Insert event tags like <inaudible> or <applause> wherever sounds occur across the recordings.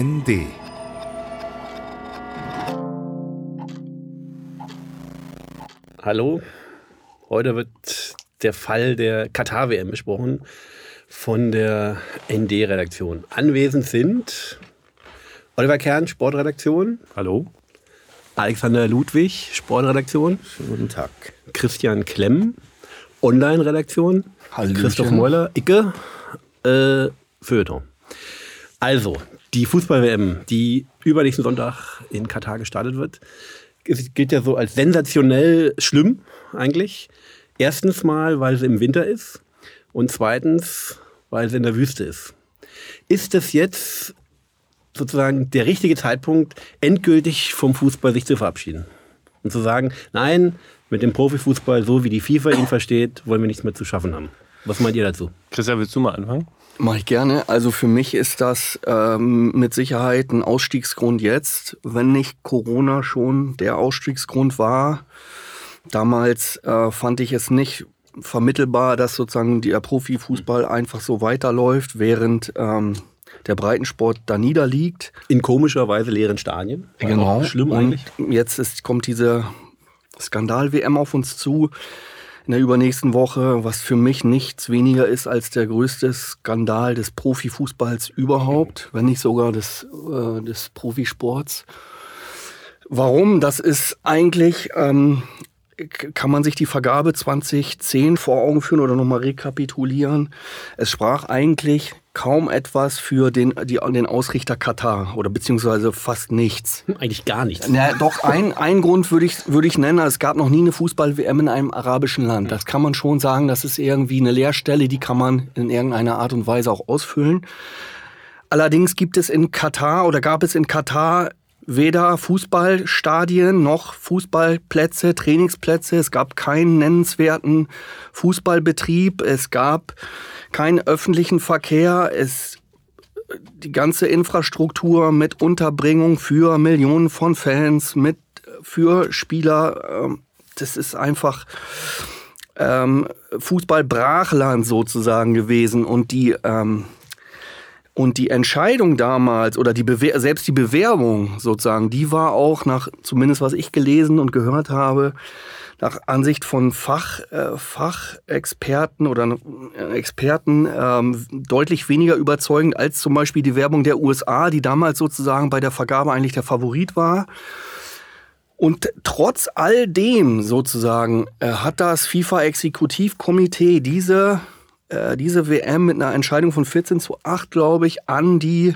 ND Hallo, heute wird der Fall der Katar-WM besprochen von der ND-Redaktion. Anwesend sind Oliver Kern, Sportredaktion. Hallo. Alexander Ludwig, Sportredaktion. Guten Tag. Christian Klemm, Online-Redaktion. Hallöchen. Christoph Meuler, Icke, äh, Feuilleton. Also, die Fußball-WM, die übernächsten Sonntag in Katar gestartet wird, gilt ja so als sensationell schlimm eigentlich. Erstens mal, weil sie im Winter ist und zweitens, weil sie in der Wüste ist. Ist es jetzt sozusagen der richtige Zeitpunkt, endgültig vom Fußball sich zu verabschieden? Und zu sagen, nein, mit dem Profifußball, so wie die FIFA ihn versteht, wollen wir nichts mehr zu schaffen haben. Was meint ihr dazu? Christian, willst du mal anfangen? Mache ich gerne. Also für mich ist das ähm, mit Sicherheit ein Ausstiegsgrund jetzt, wenn nicht Corona schon der Ausstiegsgrund war. Damals äh, fand ich es nicht vermittelbar, dass sozusagen der Profifußball einfach so weiterläuft, während ähm, der Breitensport da niederliegt. In komischer Weise leeren Stadien. Auch Schlimm eigentlich. Und jetzt ist, kommt diese Skandal-WM auf uns zu in der übernächsten Woche, was für mich nichts weniger ist als der größte Skandal des Profifußballs überhaupt, wenn nicht sogar des, äh, des Profisports. Warum? Das ist eigentlich, ähm, kann man sich die Vergabe 2010 vor Augen führen oder nochmal rekapitulieren. Es sprach eigentlich kaum etwas für den, die, den Ausrichter Katar oder beziehungsweise fast nichts. Eigentlich gar nichts. Na, doch, ein, ein Grund würde ich, würde ich nennen, es gab noch nie eine Fußball-WM in einem arabischen Land. Das kann man schon sagen, das ist irgendwie eine Leerstelle, die kann man in irgendeiner Art und Weise auch ausfüllen. Allerdings gibt es in Katar oder gab es in Katar weder Fußballstadien noch Fußballplätze, Trainingsplätze. Es gab keinen nennenswerten Fußballbetrieb. Es gab keinen öffentlichen Verkehr. Es die ganze Infrastruktur mit Unterbringung für Millionen von Fans, mit für Spieler. ähm, Das ist einfach ähm, Fußball-Brachland sozusagen gewesen und die ähm, und die Entscheidung damals oder die Bewer selbst die Bewerbung sozusagen, die war auch nach zumindest was ich gelesen und gehört habe, nach Ansicht von Fach, äh, Fachexperten oder äh, Experten ähm, deutlich weniger überzeugend als zum Beispiel die Werbung der USA, die damals sozusagen bei der Vergabe eigentlich der Favorit war. Und trotz all dem sozusagen äh, hat das FIFA-Exekutivkomitee diese, äh, diese WM mit einer Entscheidung von 14 zu 8, glaube ich, an die,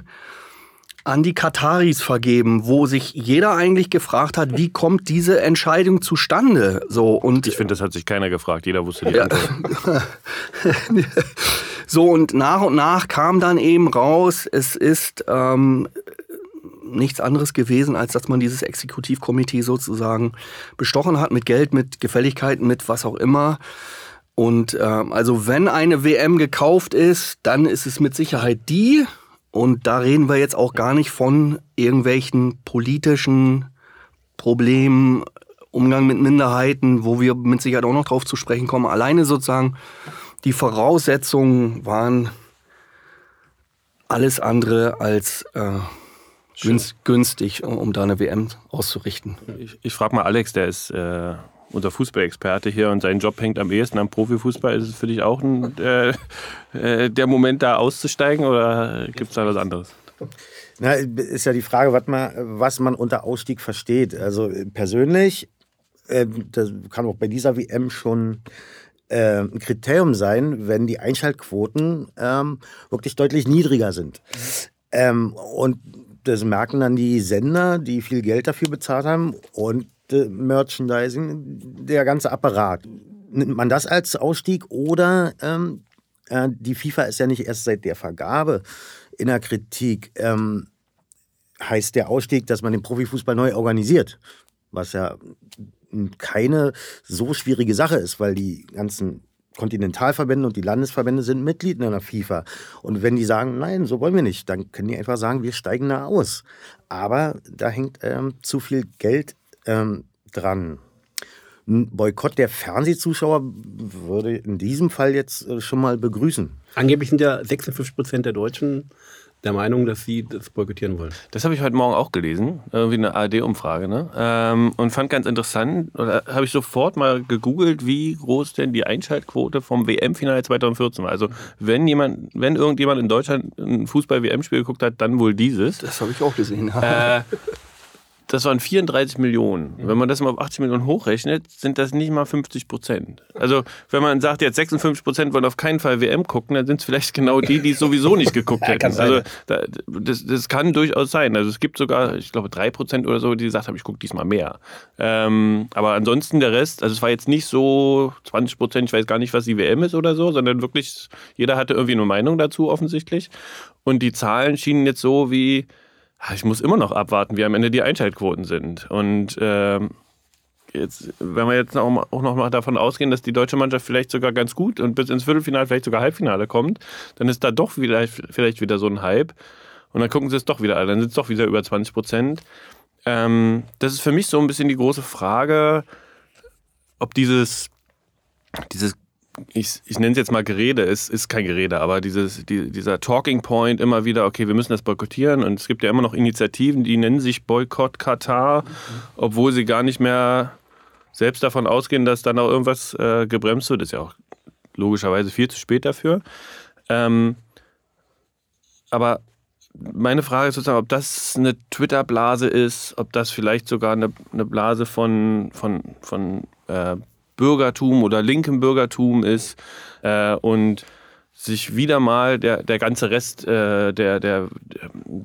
an die Kataris vergeben, wo sich jeder eigentlich gefragt hat, wie kommt diese Entscheidung zustande? So, und Ich finde, das hat sich keiner gefragt. Jeder wusste die Antwort. <laughs> So, und nach und nach kam dann eben raus, es ist ähm, nichts anderes gewesen, als dass man dieses Exekutivkomitee sozusagen bestochen hat mit Geld, mit Gefälligkeiten, mit was auch immer. Und ähm, also wenn eine WM gekauft ist, dann ist es mit Sicherheit die. Und da reden wir jetzt auch gar nicht von irgendwelchen politischen Problemen, Umgang mit Minderheiten, wo wir mit Sicherheit auch noch drauf zu sprechen kommen. Alleine sozusagen die Voraussetzungen waren alles andere als äh, günst, günstig, um, um da eine WM auszurichten. Ich, ich frage mal Alex, der ist äh, unser Fußballexperte hier und sein Job hängt am ehesten am Profifußball. Ist es für dich auch ein, äh, äh, der Moment, da auszusteigen oder gibt es da was anderes? Na, ist ja die Frage, was man, was man unter Ausstieg versteht. Also persönlich, äh, das kann auch bei dieser WM schon äh, ein Kriterium sein, wenn die Einschaltquoten ähm, wirklich deutlich niedriger sind. Ähm, und das merken dann die Sender, die viel Geld dafür bezahlt haben und Merchandising, der ganze Apparat. Nimmt man das als Ausstieg oder ähm, äh, die FIFA ist ja nicht erst seit der Vergabe in der Kritik. Ähm, heißt der Ausstieg, dass man den Profifußball neu organisiert, was ja keine so schwierige Sache ist, weil die ganzen Kontinentalverbände und die Landesverbände sind Mitglied in der FIFA. Und wenn die sagen, nein, so wollen wir nicht, dann können die einfach sagen, wir steigen da aus. Aber da hängt ähm, zu viel Geld ähm, dran. Ein Boykott der Fernsehzuschauer würde in diesem Fall jetzt äh, schon mal begrüßen. Angeblich sind ja 56 Prozent der Deutschen der Meinung, dass sie das boykottieren wollen. Das habe ich heute Morgen auch gelesen, irgendwie eine ARD-Umfrage, ne? Ähm, und fand ganz interessant, oder habe ich sofort mal gegoogelt, wie groß denn die Einschaltquote vom WM-Finale 2014 war. Also wenn jemand, wenn irgendjemand in Deutschland ein Fußball-WM-Spiel geguckt hat, dann wohl dieses. Das habe ich auch gesehen. Äh, <laughs> das waren 34 Millionen. Wenn man das mal auf 80 Millionen hochrechnet, sind das nicht mal 50 Prozent. Also, wenn man sagt, jetzt 56 Prozent wollen auf keinen Fall WM gucken, dann sind es vielleicht genau die, die es sowieso nicht geguckt <laughs> hätten. Also, das, das kann durchaus sein. Also, es gibt sogar, ich glaube, 3 Prozent oder so, die gesagt haben, ich gucke diesmal mehr. Ähm, aber ansonsten der Rest, also, es war jetzt nicht so 20 Prozent, ich weiß gar nicht, was die WM ist oder so, sondern wirklich, jeder hatte irgendwie eine Meinung dazu, offensichtlich. Und die Zahlen schienen jetzt so wie, ich muss immer noch abwarten, wie am Ende die Einschaltquoten sind. Und ähm, jetzt, wenn wir jetzt auch, auch noch mal davon ausgehen, dass die deutsche Mannschaft vielleicht sogar ganz gut und bis ins Viertelfinale, vielleicht sogar Halbfinale kommt, dann ist da doch wieder, vielleicht wieder so ein Hype. Und dann gucken sie es doch wieder an, dann sind es doch wieder über 20 Prozent. Ähm, das ist für mich so ein bisschen die große Frage, ob dieses, dieses ich, ich nenne es jetzt mal Gerede, es ist kein Gerede, aber dieses, die, dieser Talking Point immer wieder, okay, wir müssen das boykottieren und es gibt ja immer noch Initiativen, die nennen sich Boykott Katar, obwohl sie gar nicht mehr selbst davon ausgehen, dass dann auch irgendwas äh, gebremst wird. Ist ja auch logischerweise viel zu spät dafür. Ähm, aber meine Frage ist sozusagen, ob das eine Twitter-Blase ist, ob das vielleicht sogar eine, eine Blase von, von, von äh, Bürgertum oder linkem Bürgertum ist äh, und sich wieder mal der, der ganze Rest äh, der, der,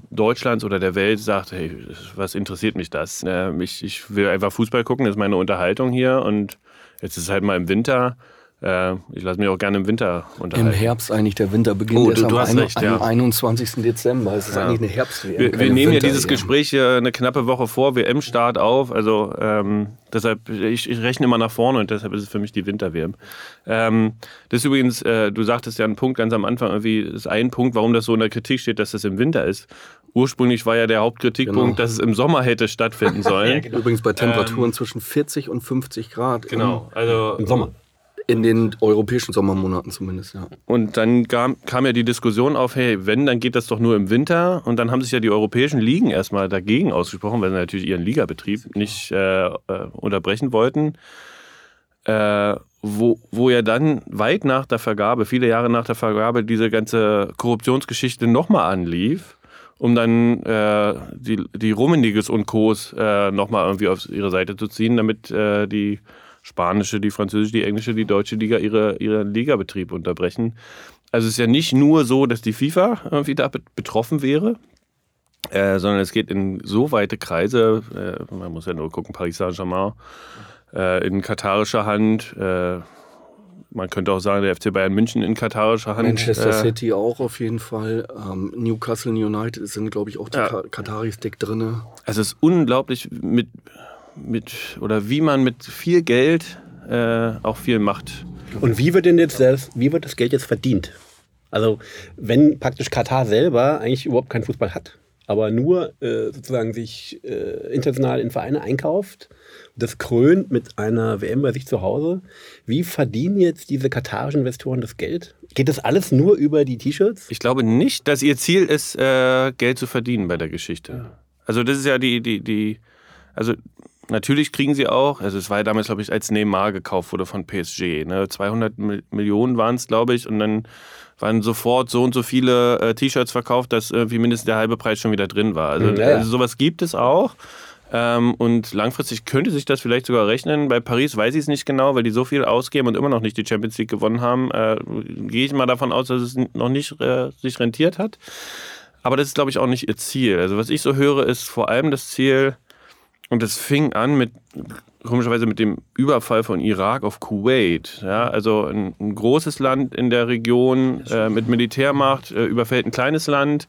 Deutschlands oder der Welt sagt, hey, was interessiert mich das? Äh, ich, ich will einfach Fußball gucken, das ist meine Unterhaltung hier und jetzt ist es halt mal im Winter. Äh, ich lasse mich auch gerne im Winter unterhalten. Im Herbst eigentlich, der Winter beginnt Oh, du- du am, hast recht, ja. am 21. Dezember. Es ist Ja. eigentlich eine herbst Wir, wir nehmen ja dieses Gespräch hier eine knappe Woche vor WM-Start auf. Also ähm, deshalb, ich, ich rechne immer nach vorne und deshalb ist es für mich die Winter-WM. Ähm, das ist übrigens, äh, du sagtest ja einen Punkt ganz am Anfang, irgendwie ist ein Punkt, warum das so in der Kritik steht, dass das im Winter ist. Ursprünglich war ja der Hauptkritikpunkt, Genau. dass es im Sommer hätte stattfinden <laughs> sollen. Übrigens bei Temperaturen zwischen 40 und 50 Grad. Ähm, Genau, also Im Sommer. In den europäischen Sommermonaten zumindest, ja. Und dann kam, kam ja die Diskussion auf, hey, wenn, dann geht das doch nur im Winter. Und dann haben sich ja die europäischen Ligen erstmal dagegen ausgesprochen, weil sie natürlich ihren Ligabetrieb nicht äh, äh, unterbrechen wollten. Äh, wo, wo ja dann weit nach der Vergabe, viele Jahre nach der Vergabe, diese ganze Korruptionsgeschichte nochmal anlief, um dann äh, die, die Rummeniges und Co's äh, nochmal irgendwie auf ihre Seite zu ziehen, damit äh, die spanische, die französische, die englische, die deutsche Liga ihre, ihren Ligabetrieb unterbrechen. Also es ist ja nicht nur so, dass die FIFA irgendwie da bet- betroffen wäre, äh, sondern es geht in so weite Kreise, äh, man muss ja nur gucken, Paris Saint-Germain, äh, in katarischer Hand, äh, man könnte auch sagen, der FC Bayern München in katarischer Hand. Manchester äh, City auch auf jeden Fall. Ähm, Newcastle United sind, glaube ich, auch die Ja. Ka Kataris dick drin. Also es ist unglaublich mit, mit oder wie man mit viel Geld äh, auch viel macht. Und wie wird denn jetzt das, wie wird das Geld jetzt verdient? Also, wenn praktisch Katar selber eigentlich überhaupt keinen Fußball hat, aber nur äh, sozusagen sich äh, international in Vereine einkauft, das krönt mit einer WM bei sich zu Hause. Wie verdienen jetzt diese katarischen Investoren das Geld? Geht das alles nur über die T-Shirts? Ich glaube nicht, dass ihr Ziel ist, äh, Geld zu verdienen bei der Geschichte. Also das ist ja die, die, die, also natürlich kriegen sie auch, also es war ja damals, glaube ich, als Neymar gekauft wurde von PSG, ne? 200 Mil- Millionen waren es, glaube ich, und dann waren sofort so und so viele äh, T-Shirts verkauft, dass irgendwie mindestens der halbe Preis schon wieder drin war. Also, Mhm, ja. also sowas gibt es auch. Ähm, und langfristig könnte sich das vielleicht sogar rechnen. Bei Paris weiß ich es nicht genau, weil die so viel ausgeben und immer noch nicht die Champions League gewonnen haben. Äh, Gehe ich mal davon aus, dass es noch nicht äh, sich rentiert hat. Aber das ist, glaube ich, auch nicht ihr Ziel. Also was ich so höre, ist vor allem das Ziel, und das fing an mit, komischerweise mit dem Überfall von Irak auf Kuwait. Ja, also ein, ein großes Land in der Region äh, mit Militärmacht äh, überfällt ein kleines Land.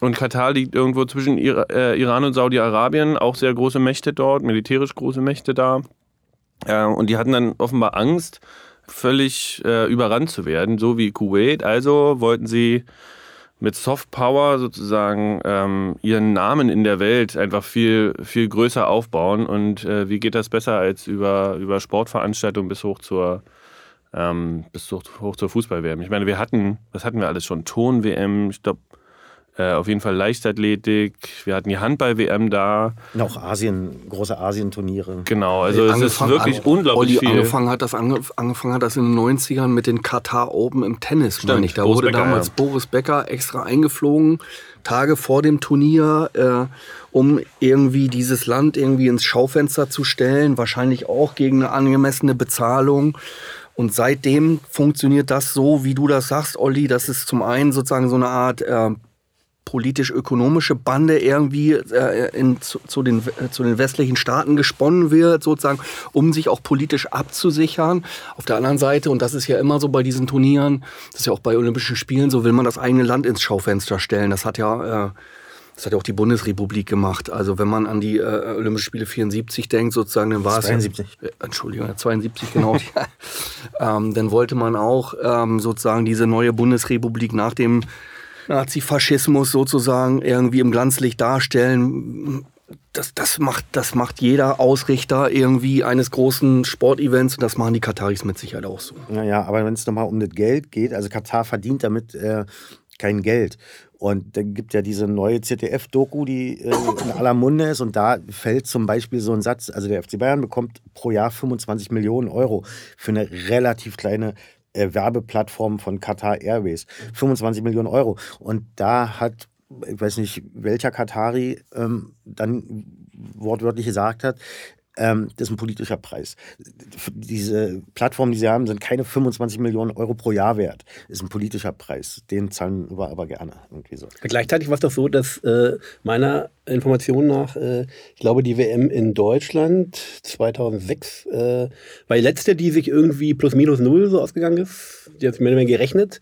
Und Katar liegt irgendwo zwischen Ira äh, Iran und Saudi-Arabien, auch sehr große Mächte dort, militärisch große Mächte da. Äh, und die hatten dann offenbar Angst, völlig äh, überrannt zu werden, so wie Kuwait. Also wollten sie mit Soft Power sozusagen ähm, ihren Namen in der Welt einfach viel, viel größer aufbauen. Und äh, wie geht das besser als über, über Sportveranstaltungen bis hoch zur, ähm, bis hoch, hoch zur Fußball-WM? Ich meine, wir hatten, was hatten wir alles schon? Ton-WM, ich glaube, auf jeden Fall Leichtathletik. Wir hatten die Handball-WM da. Auch Asien, große Asienturniere. Genau, also es ist wirklich an- unglaublich Olli, viel. Angefangen hat, das ange, angefangen hat das in den 90ern mit den Katar Open im Tennis, meine ich. Da Boris wurde Becker, damals ja. Boris Becker extra eingeflogen, Tage vor dem Turnier, äh, um irgendwie dieses Land irgendwie ins Schaufenster zu stellen, wahrscheinlich auch gegen eine angemessene Bezahlung. Und seitdem funktioniert das so, wie du das sagst, Olli. Das ist zum einen sozusagen so eine Art äh, politisch-ökonomische Bande irgendwie äh, in, zu, zu, den, äh, zu den westlichen Staaten gesponnen wird, sozusagen, um sich auch politisch abzusichern. Auf der anderen Seite, und das ist ja immer so bei diesen Turnieren, das ist ja auch bei Olympischen Spielen so, will man das eigene Land ins Schaufenster stellen. Das hat ja... Äh, das hat ja auch die Bundesrepublik gemacht. Also wenn man an die äh, Olympischen Spiele 74 denkt, sozusagen, dann war es 72. ja, äh, Entschuldigung, ja, 72 genau. <laughs> ähm, dann wollte man auch ähm, sozusagen diese neue Bundesrepublik nach dem Nazifaschismus sozusagen irgendwie im Glanzlicht darstellen. Das, das, macht, das macht jeder Ausrichter irgendwie eines großen Sportevents und das machen die Kataris mit Sicherheit auch so. Naja, aber wenn es nochmal um das Geld geht, also Katar verdient damit äh, kein Geld. Und dann gibt ja diese neue ZDF-Doku, die äh, in aller Munde ist. Und da fällt zum Beispiel so ein Satz, also der FC Bayern bekommt pro Jahr 25 Millionen Euro für eine relativ kleine Werbeplattform von Qatar Airways. 25 Millionen Euro. Und da hat, ich weiß nicht, welcher Katari ähm, dann wortwörtlich gesagt hat, ähm, das ist ein politischer Preis. Diese Plattformen, die sie haben, sind keine 25 Millionen Euro pro Jahr wert. Ist ein politischer Preis. Den zahlen wir aber gerne. Irgendwie so. Gleichzeitig war es doch so, dass äh, meiner Information nach, äh, ich glaube, die WM in Deutschland 2006 äh, war letzte, die sich irgendwie plus minus null so ausgegangen ist. Die hat mehr oder weniger gerechnet.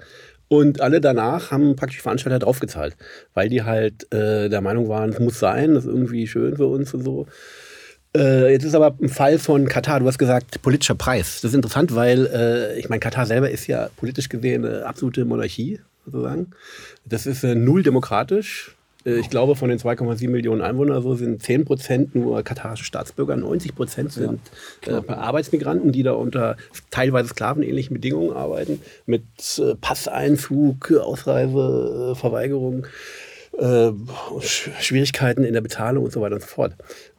Und alle danach haben praktisch Veranstalter draufgezahlt, weil die halt äh, der Meinung waren, es muss sein, das ist irgendwie schön für uns und so. Äh, jetzt ist aber ein Fall von Katar, du hast gesagt, politischer Preis. Das ist interessant, weil äh, ich meine, Katar selber ist ja politisch gesehen eine absolute Monarchie, sozusagen. Das ist äh, null demokratisch. Äh, ich glaube, von den 2,7 Millionen Einwohnern so sind 10 Prozent nur katarische Staatsbürger, 90 Prozent sind äh, Arbeitsmigranten, die da unter teilweise sklavenähnlichen Bedingungen arbeiten, mit äh, Passeinzug, Ausreise, äh, äh, Sch- Schwierigkeiten in der Bezahlung und so weiter und so fort.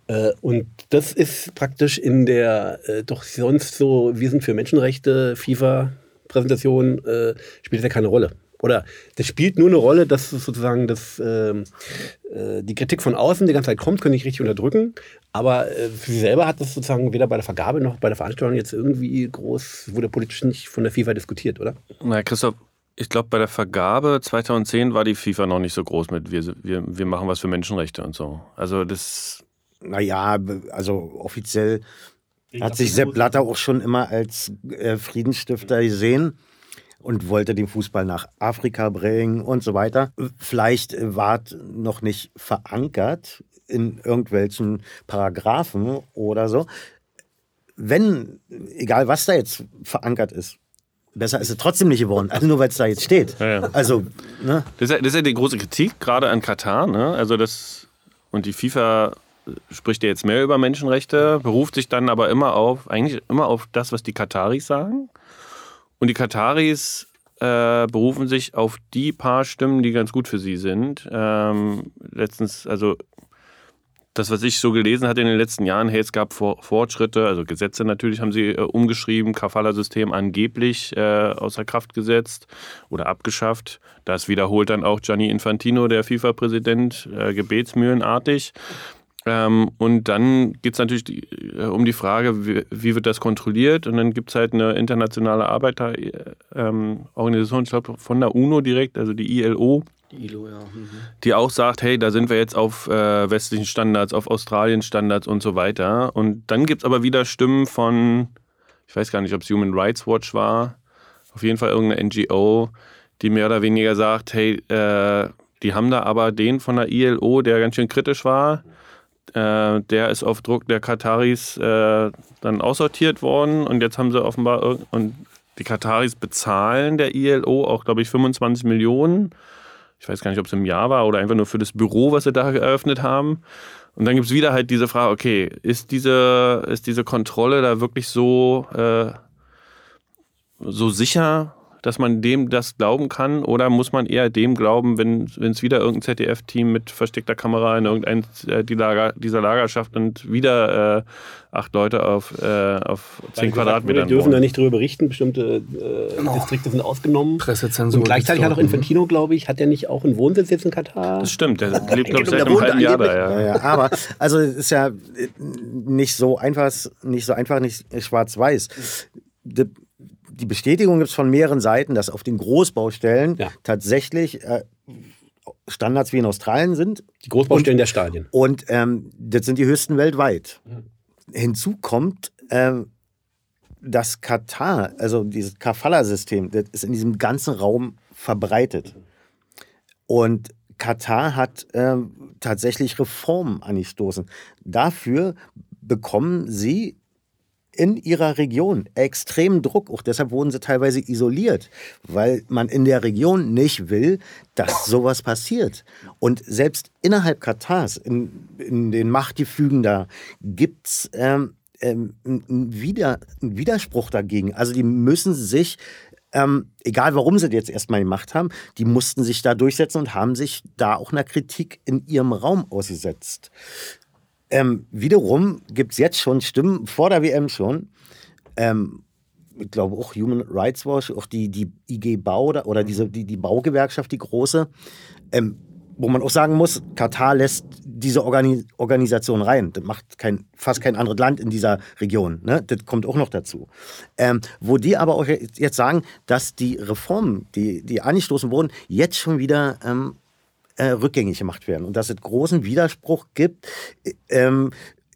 Äh, und das ist praktisch in der äh, doch sonst so, wir sind für Menschenrechte, FIFA-Präsentation, äh, spielt ja keine Rolle. Oder das spielt nur eine Rolle, dass sozusagen das, ähm, äh, die Kritik von außen die ganze Zeit kommt, können nicht richtig unterdrücken. Aber äh, für sie selber hat das sozusagen weder bei der Vergabe noch bei der Veranstaltung jetzt irgendwie groß, wurde politisch nicht von der FIFA diskutiert, oder? Na, Christoph, ich glaube, bei der Vergabe 2010 war die FIFA noch nicht so groß mit wir, wir, wir machen was für Menschenrechte und so. Also das, Naja, also offiziell hat sich Sepp Blatter auch schon immer als äh, Friedensstifter gesehen und wollte den Fußball nach Afrika bringen und so weiter. Vielleicht war es noch nicht verankert in irgendwelchen Paragraphen oder so. Wenn, egal was da jetzt verankert ist, besser ist es trotzdem nicht geworden. Also nur weil es da jetzt steht. Ja, ja. Also, ne? das, ist ja, das ist ja die große Kritik, gerade an Katar. Ne? Also das, und die FIFA spricht ja jetzt mehr über Menschenrechte, beruft sich dann aber immer auf, eigentlich immer auf das, was die Kataris sagen. Und die Kataris äh, berufen sich auf die paar Stimmen, die ganz gut für sie sind. Ähm, letztens, also das, was ich so gelesen hatte in den letzten Jahren, hey, es gab For Fortschritte, also Gesetze natürlich haben sie äh, umgeschrieben, Kafala-System angeblich äh, außer Kraft gesetzt oder abgeschafft. Das wiederholt dann auch Gianni Infantino, der FIFA-Präsident, äh, gebetsmühlenartig. Ähm, und dann geht es natürlich die, äh, um die Frage, wie, wie wird das kontrolliert? Und dann gibt es halt eine internationale Arbeiterorganisation, ich glaube von der UNO direkt, also die ILO, Die ILO, ja. Mhm. die auch sagt, hey, da sind wir jetzt auf äh, westlichen Standards, auf Australien-Standards und so weiter. Und dann gibt es aber wieder Stimmen von, ich weiß gar nicht, ob es Human Rights Watch war, auf jeden Fall irgendeine NGO, die mehr oder weniger sagt, hey, äh, die haben da aber den von der ILO, der ganz schön kritisch war, äh, der ist auf Druck der Kataris äh, dann aussortiert worden und jetzt haben sie offenbar und die Kataris bezahlen der ILO auch, glaube ich, 25 Millionen. Ich weiß gar nicht, ob es im Jahr war oder einfach nur für das Büro, was sie da eröffnet haben. Und dann gibt es wieder halt diese Frage, okay, ist diese, ist diese Kontrolle da wirklich so, äh, so sicher? Dass man dem das glauben kann? Oder muss man eher dem glauben, wenn es wieder irgendein ZDF-Team mit versteckter Kamera in irgendein äh, die Lager, dieser Lager schafft und wieder äh, acht Leute auf, äh, auf zehn Quadratmetern. Wir dürfen da nicht drüber berichten, bestimmte äh, oh. Distrikte sind ausgenommen. Pressezensur. Und gleichzeitig hat auch Infantino, glaube ich, hat er nicht auch einen Wohnsitz jetzt in Katar? Das stimmt, der lebt, glaube ich, seit einem halben Jahr da. Ja. Ja, ja. Aber, also es ist ja nicht so einfach, nicht so einfach, nicht schwarz-weiß. Die, Bestätigung gibt es von mehreren Seiten, dass auf den Großbaustellen ja. tatsächlich äh, Standards wie in Australien sind. Die Großbaustellen und, der Stadien. Und ähm, das sind die höchsten weltweit. Mhm. Hinzu kommt, ähm, dass Katar, also dieses Kafala-System, das ist in diesem ganzen Raum verbreitet. Und Katar hat ähm, tatsächlich Reformen angestoßen. Dafür bekommen sie in ihrer Region extremen Druck. Auch deshalb wurden sie teilweise isoliert, weil man in der Region nicht will, dass sowas passiert. Und selbst innerhalb Katars, in, in den Machtgefügen da, gibt es ähm, ähm, einen, einen Widerspruch dagegen. Also die müssen sich ähm, egal warum sie jetzt erstmal gemacht haben, die mussten sich da durchsetzen und haben sich da auch einer Kritik in ihrem Raum ausgesetzt. Ähm, wiederum gibt es jetzt schon Stimmen, vor der WM schon, ähm, ich glaube auch Human Rights Watch, auch die, die IG Bau oder, oder diese, die, die Baugewerkschaft, die große, ähm, wo man auch sagen muss, Katar lässt diese Organi Organisation rein. Das macht kein, fast kein anderes Land in dieser Region. Ne? Das kommt auch noch dazu. Ähm, wo die aber auch jetzt sagen, dass die Reformen, die, die angestoßen wurden, jetzt schon wieder ähm, äh, rückgängig gemacht werden und dass es großen Widerspruch gibt ähm,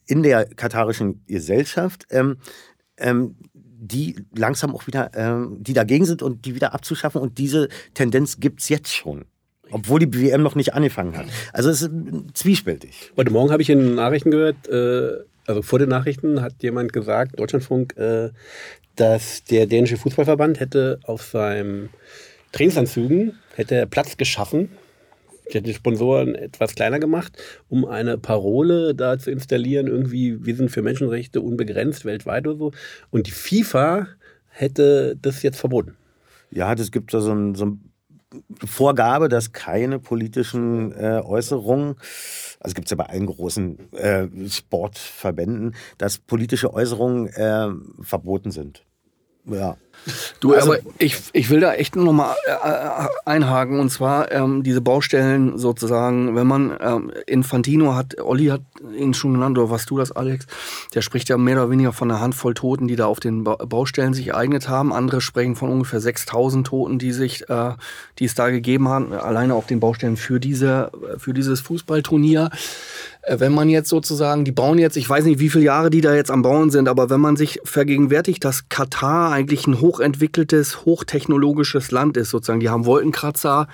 in der katarischen Gesellschaft, ähm, ähm, die langsam auch wieder, ähm, die dagegen sind und die wieder abzuschaffen. Und diese Tendenz gibt es jetzt schon. Obwohl die WM noch nicht angefangen hat. Also es ist zwiespältig. Heute Morgen habe ich in den Nachrichten gehört, äh, also vor den Nachrichten hat jemand gesagt, Deutschlandfunk, äh, dass der dänische Fußballverband hätte auf seinem Trainingsanzügen hätte Platz geschaffen ich hätte die Sponsoren etwas kleiner gemacht, um eine Parole da zu installieren, irgendwie, wir sind für Menschenrechte unbegrenzt weltweit oder so. Und die FIFA hätte das jetzt verboten. Ja, das gibt da so ein, so ein Vorgabe, dass keine politischen äh, Äußerungen, also gibt es ja bei allen großen äh, Sportverbänden, dass politische Äußerungen äh, verboten sind. Ja. Du, also, aber ich, ich will da echt nur noch mal äh, äh, einhaken und zwar ähm, diese Baustellen sozusagen, wenn man ähm, Infantino hat, Olli hat ihn schon genannt oder was du das, Alex, der spricht ja mehr oder weniger von einer Handvoll Toten, die da auf den ba Baustellen sich ereignet haben. Andere sprechen von ungefähr 6000 Toten, die sich, äh, die es da gegeben haben, alleine auf den Baustellen für diese, für dieses Fußballturnier. Äh, wenn man jetzt sozusagen, die bauen jetzt, ich weiß nicht, wie viele Jahre die da jetzt am Bauen sind, aber wenn man sich vergegenwärtigt, dass Katar eigentlich ein hochentwickeltes, hochtechnologisches Land ist, sozusagen, die haben Wolkenkratzer,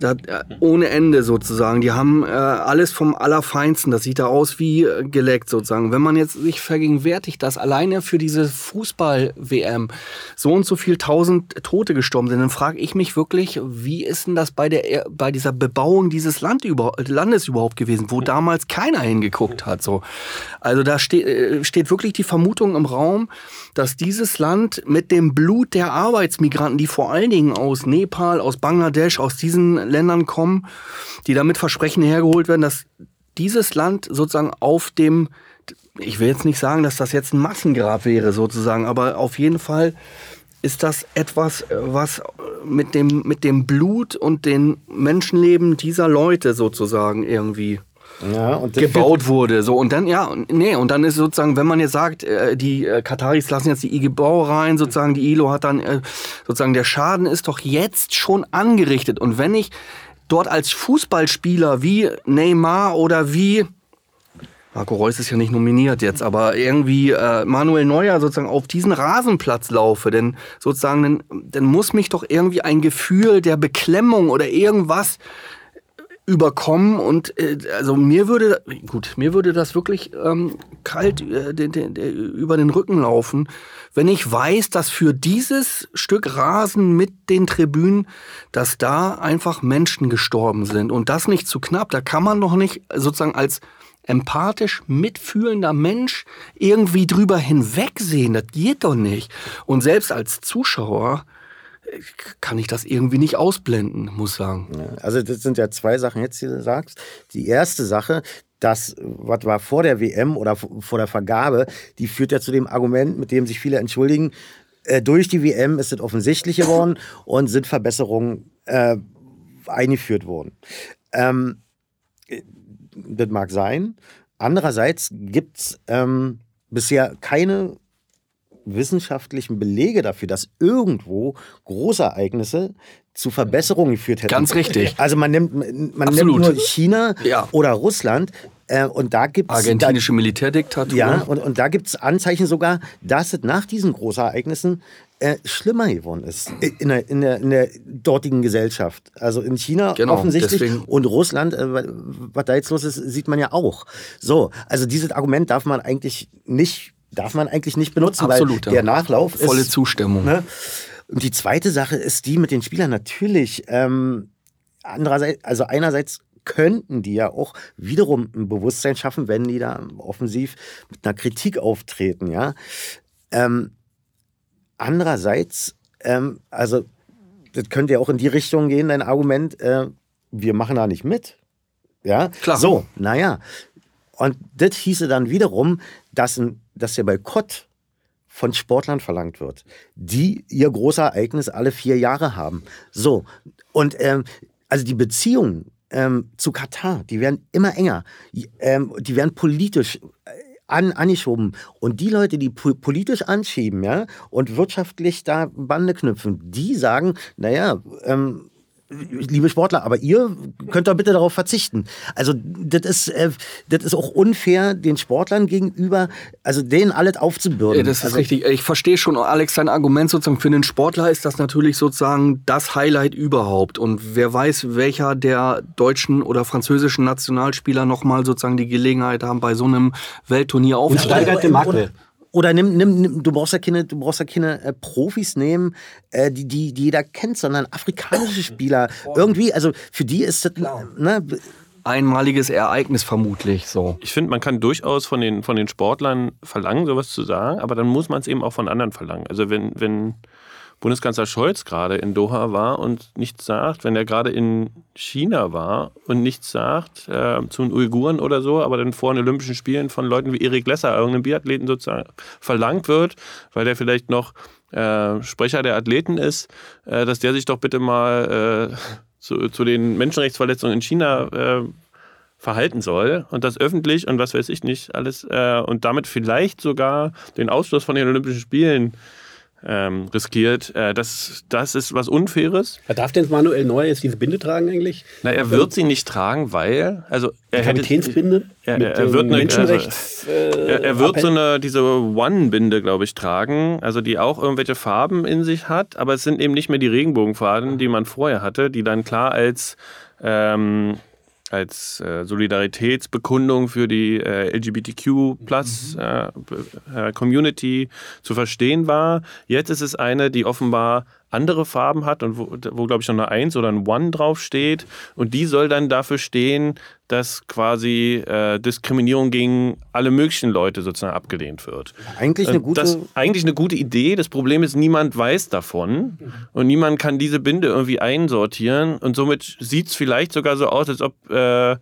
das, äh, ohne Ende sozusagen. Die haben äh, alles vom Allerfeinsten. Das sieht da aus wie äh, geleckt sozusagen. Wenn man jetzt sich vergegenwärtigt, dass alleine für diese Fußball-WM so und so viel tausend Tote gestorben sind, dann frage ich mich wirklich, wie ist denn das bei, der, bei dieser Bebauung dieses Land über, Landes überhaupt gewesen, wo damals keiner hingeguckt hat. So. Also da steht, äh, steht wirklich die Vermutung im Raum, dass dieses Land mit dem Blut der Arbeitsmigranten, die vor allen Dingen aus Nepal, aus Bangladesch, aus diesen Ländern kommen, die damit Versprechen hergeholt werden, dass dieses Land sozusagen auf dem, ich will jetzt nicht sagen, dass das jetzt ein Massengrab wäre sozusagen, aber auf jeden Fall ist das etwas, was mit dem, mit dem Blut und den Menschenleben dieser Leute sozusagen irgendwie ja, gebaut wurde. So und dann ja, nee, und dann ist sozusagen, wenn man jetzt sagt, äh, die äh, Kataris lassen jetzt die IG Bau rein, sozusagen die ILO hat dann äh, sozusagen der Schaden ist doch jetzt schon angerichtet und wenn ich dort als Fußballspieler wie Neymar oder wie Marco Reus ist ja nicht nominiert jetzt, aber irgendwie äh, Manuel Neuer sozusagen auf diesen Rasenplatz laufe, denn sozusagen, dann, dann muss mich doch irgendwie ein Gefühl der Beklemmung oder irgendwas überkommen und äh, also mir würde gut mir würde das wirklich ähm, kalt äh, den, den, den, über den Rücken laufen wenn ich weiß dass für dieses Stück Rasen mit den Tribünen dass da einfach Menschen gestorben sind und das nicht zu knapp. Da kann man doch nicht sozusagen als empathisch mitfühlender Mensch irgendwie drüber hinwegsehen. Das geht doch nicht. Und selbst als Zuschauer kann ich das irgendwie nicht ausblenden, muss sagen. Also das sind ja zwei Sachen jetzt, die du sagst. Die erste Sache, das, was war vor der WM oder vor der Vergabe, die führt ja zu dem Argument, mit dem sich viele entschuldigen, äh, durch die WM ist es offensichtlich geworden und sind Verbesserungen äh, eingeführt worden. Ähm, das mag sein. Andererseits gibt es ähm, bisher keine wissenschaftlichen Belege dafür, dass irgendwo Großereignisse zu Verbesserungen geführt hätten. Ganz richtig. Also man nimmt, man nimmt nur China ja. oder Russland äh, und da gibt es. Argentinische da, Militärdiktatur. Ja, und, und da gibt es Anzeichen sogar, dass es nach diesen Großereignissen äh, schlimmer geworden ist in der, in, der, in der dortigen Gesellschaft. Also in China genau, offensichtlich deswegen. und Russland, äh, was da jetzt los ist, sieht man ja auch. So, also dieses Argument darf man eigentlich nicht darf man eigentlich nicht benutzen, Absolut, weil ja. der Nachlauf Volle ist, Zustimmung. Ne? Und die zweite Sache ist die mit den Spielern natürlich. Ähm, andererseits, also einerseits könnten die ja auch wiederum ein Bewusstsein schaffen, wenn die da offensiv mit einer Kritik auftreten, ja. Ähm, andererseits, ähm, also das könnte ja auch in die Richtung gehen, dein Argument, äh, wir machen da nicht mit. Ja, klar. So, naja. Und das hieße dann wiederum, dass, ein, dass der Boykott von Sportlern verlangt wird, die ihr Großereignis alle vier Jahre haben. So, und ähm, also die Beziehungen ähm, zu Katar, die werden immer enger, ähm, die werden politisch äh, an, angeschoben. Und die Leute, die politisch anschieben ja, und wirtschaftlich da Bande knüpfen, die sagen, naja, ähm, liebe Sportler, aber ihr könnt doch bitte darauf verzichten. Also das ist, äh, das ist auch unfair den Sportlern gegenüber, also denen alles aufzubürden. Ja, das ist also, richtig. Ich verstehe schon, Alex, sein Argument sozusagen für den Sportler ist das natürlich sozusagen das Highlight überhaupt. Und wer weiß, welcher der deutschen oder französischen Nationalspieler nochmal sozusagen die Gelegenheit haben, bei so einem Weltturnier aufzutreten. Und steigert die Marke. Oder nimm, nimm, nimm, du brauchst ja keine, du brauchst ja keine äh, Profis nehmen, äh, die, die, die jeder kennt, sondern afrikanische Spieler. Irgendwie, also für die ist das. Ne, einmaliges Ereignis vermutlich so. Ich finde, man kann durchaus von den, von den Sportlern verlangen, sowas zu sagen, aber dann muss man es eben auch von anderen verlangen. Also wenn, wenn Bundeskanzler Scholz gerade in Doha war und nichts sagt, wenn er gerade in China war und nichts sagt äh, zu den Uiguren oder so, aber dann vor den Olympischen Spielen von Leuten wie Erik Lesser, irgendeinem Biathleten sozusagen, verlangt wird, weil der vielleicht noch äh, Sprecher der Athleten ist, äh, dass der sich doch bitte mal äh, zu, zu, den Menschenrechtsverletzungen in China äh, verhalten soll und das öffentlich und was weiß ich nicht alles äh, und damit vielleicht sogar den Ausschluss von den Olympischen Spielen ähm, riskiert. Äh, das, das ist was Unfaires. Darf denn Manuel Neuer jetzt diese Binde tragen eigentlich? Na, er wird sie nicht tragen, weil. Also er Die Kapitänsbinde? Er, er, er wird eine, Menschenrechts, also, äh, er, er, wird so eine, diese One-Binde, glaube ich, tragen, also die auch irgendwelche Farben in sich hat, aber es sind eben nicht mehr die Regenbogenfarben, die man vorher hatte, die dann klar als ähm, als äh, Solidaritätsbekundung für die äh, LGBTQ-Plus-Community mhm. äh, zu verstehen war. Jetzt ist es eine, die offenbar andere Farben hat und wo, wo glaube ich, noch eine Eins oder ein One draufsteht. Und die soll dann dafür stehen, dass quasi äh, Diskriminierung gegen alle möglichen Leute sozusagen abgelehnt wird. Eigentlich eine gute, das, eigentlich eine gute Idee. Das Problem ist, niemand weiß davon und niemand kann diese Binde irgendwie einsortieren. Und somit sieht es vielleicht sogar so aus, als ob äh,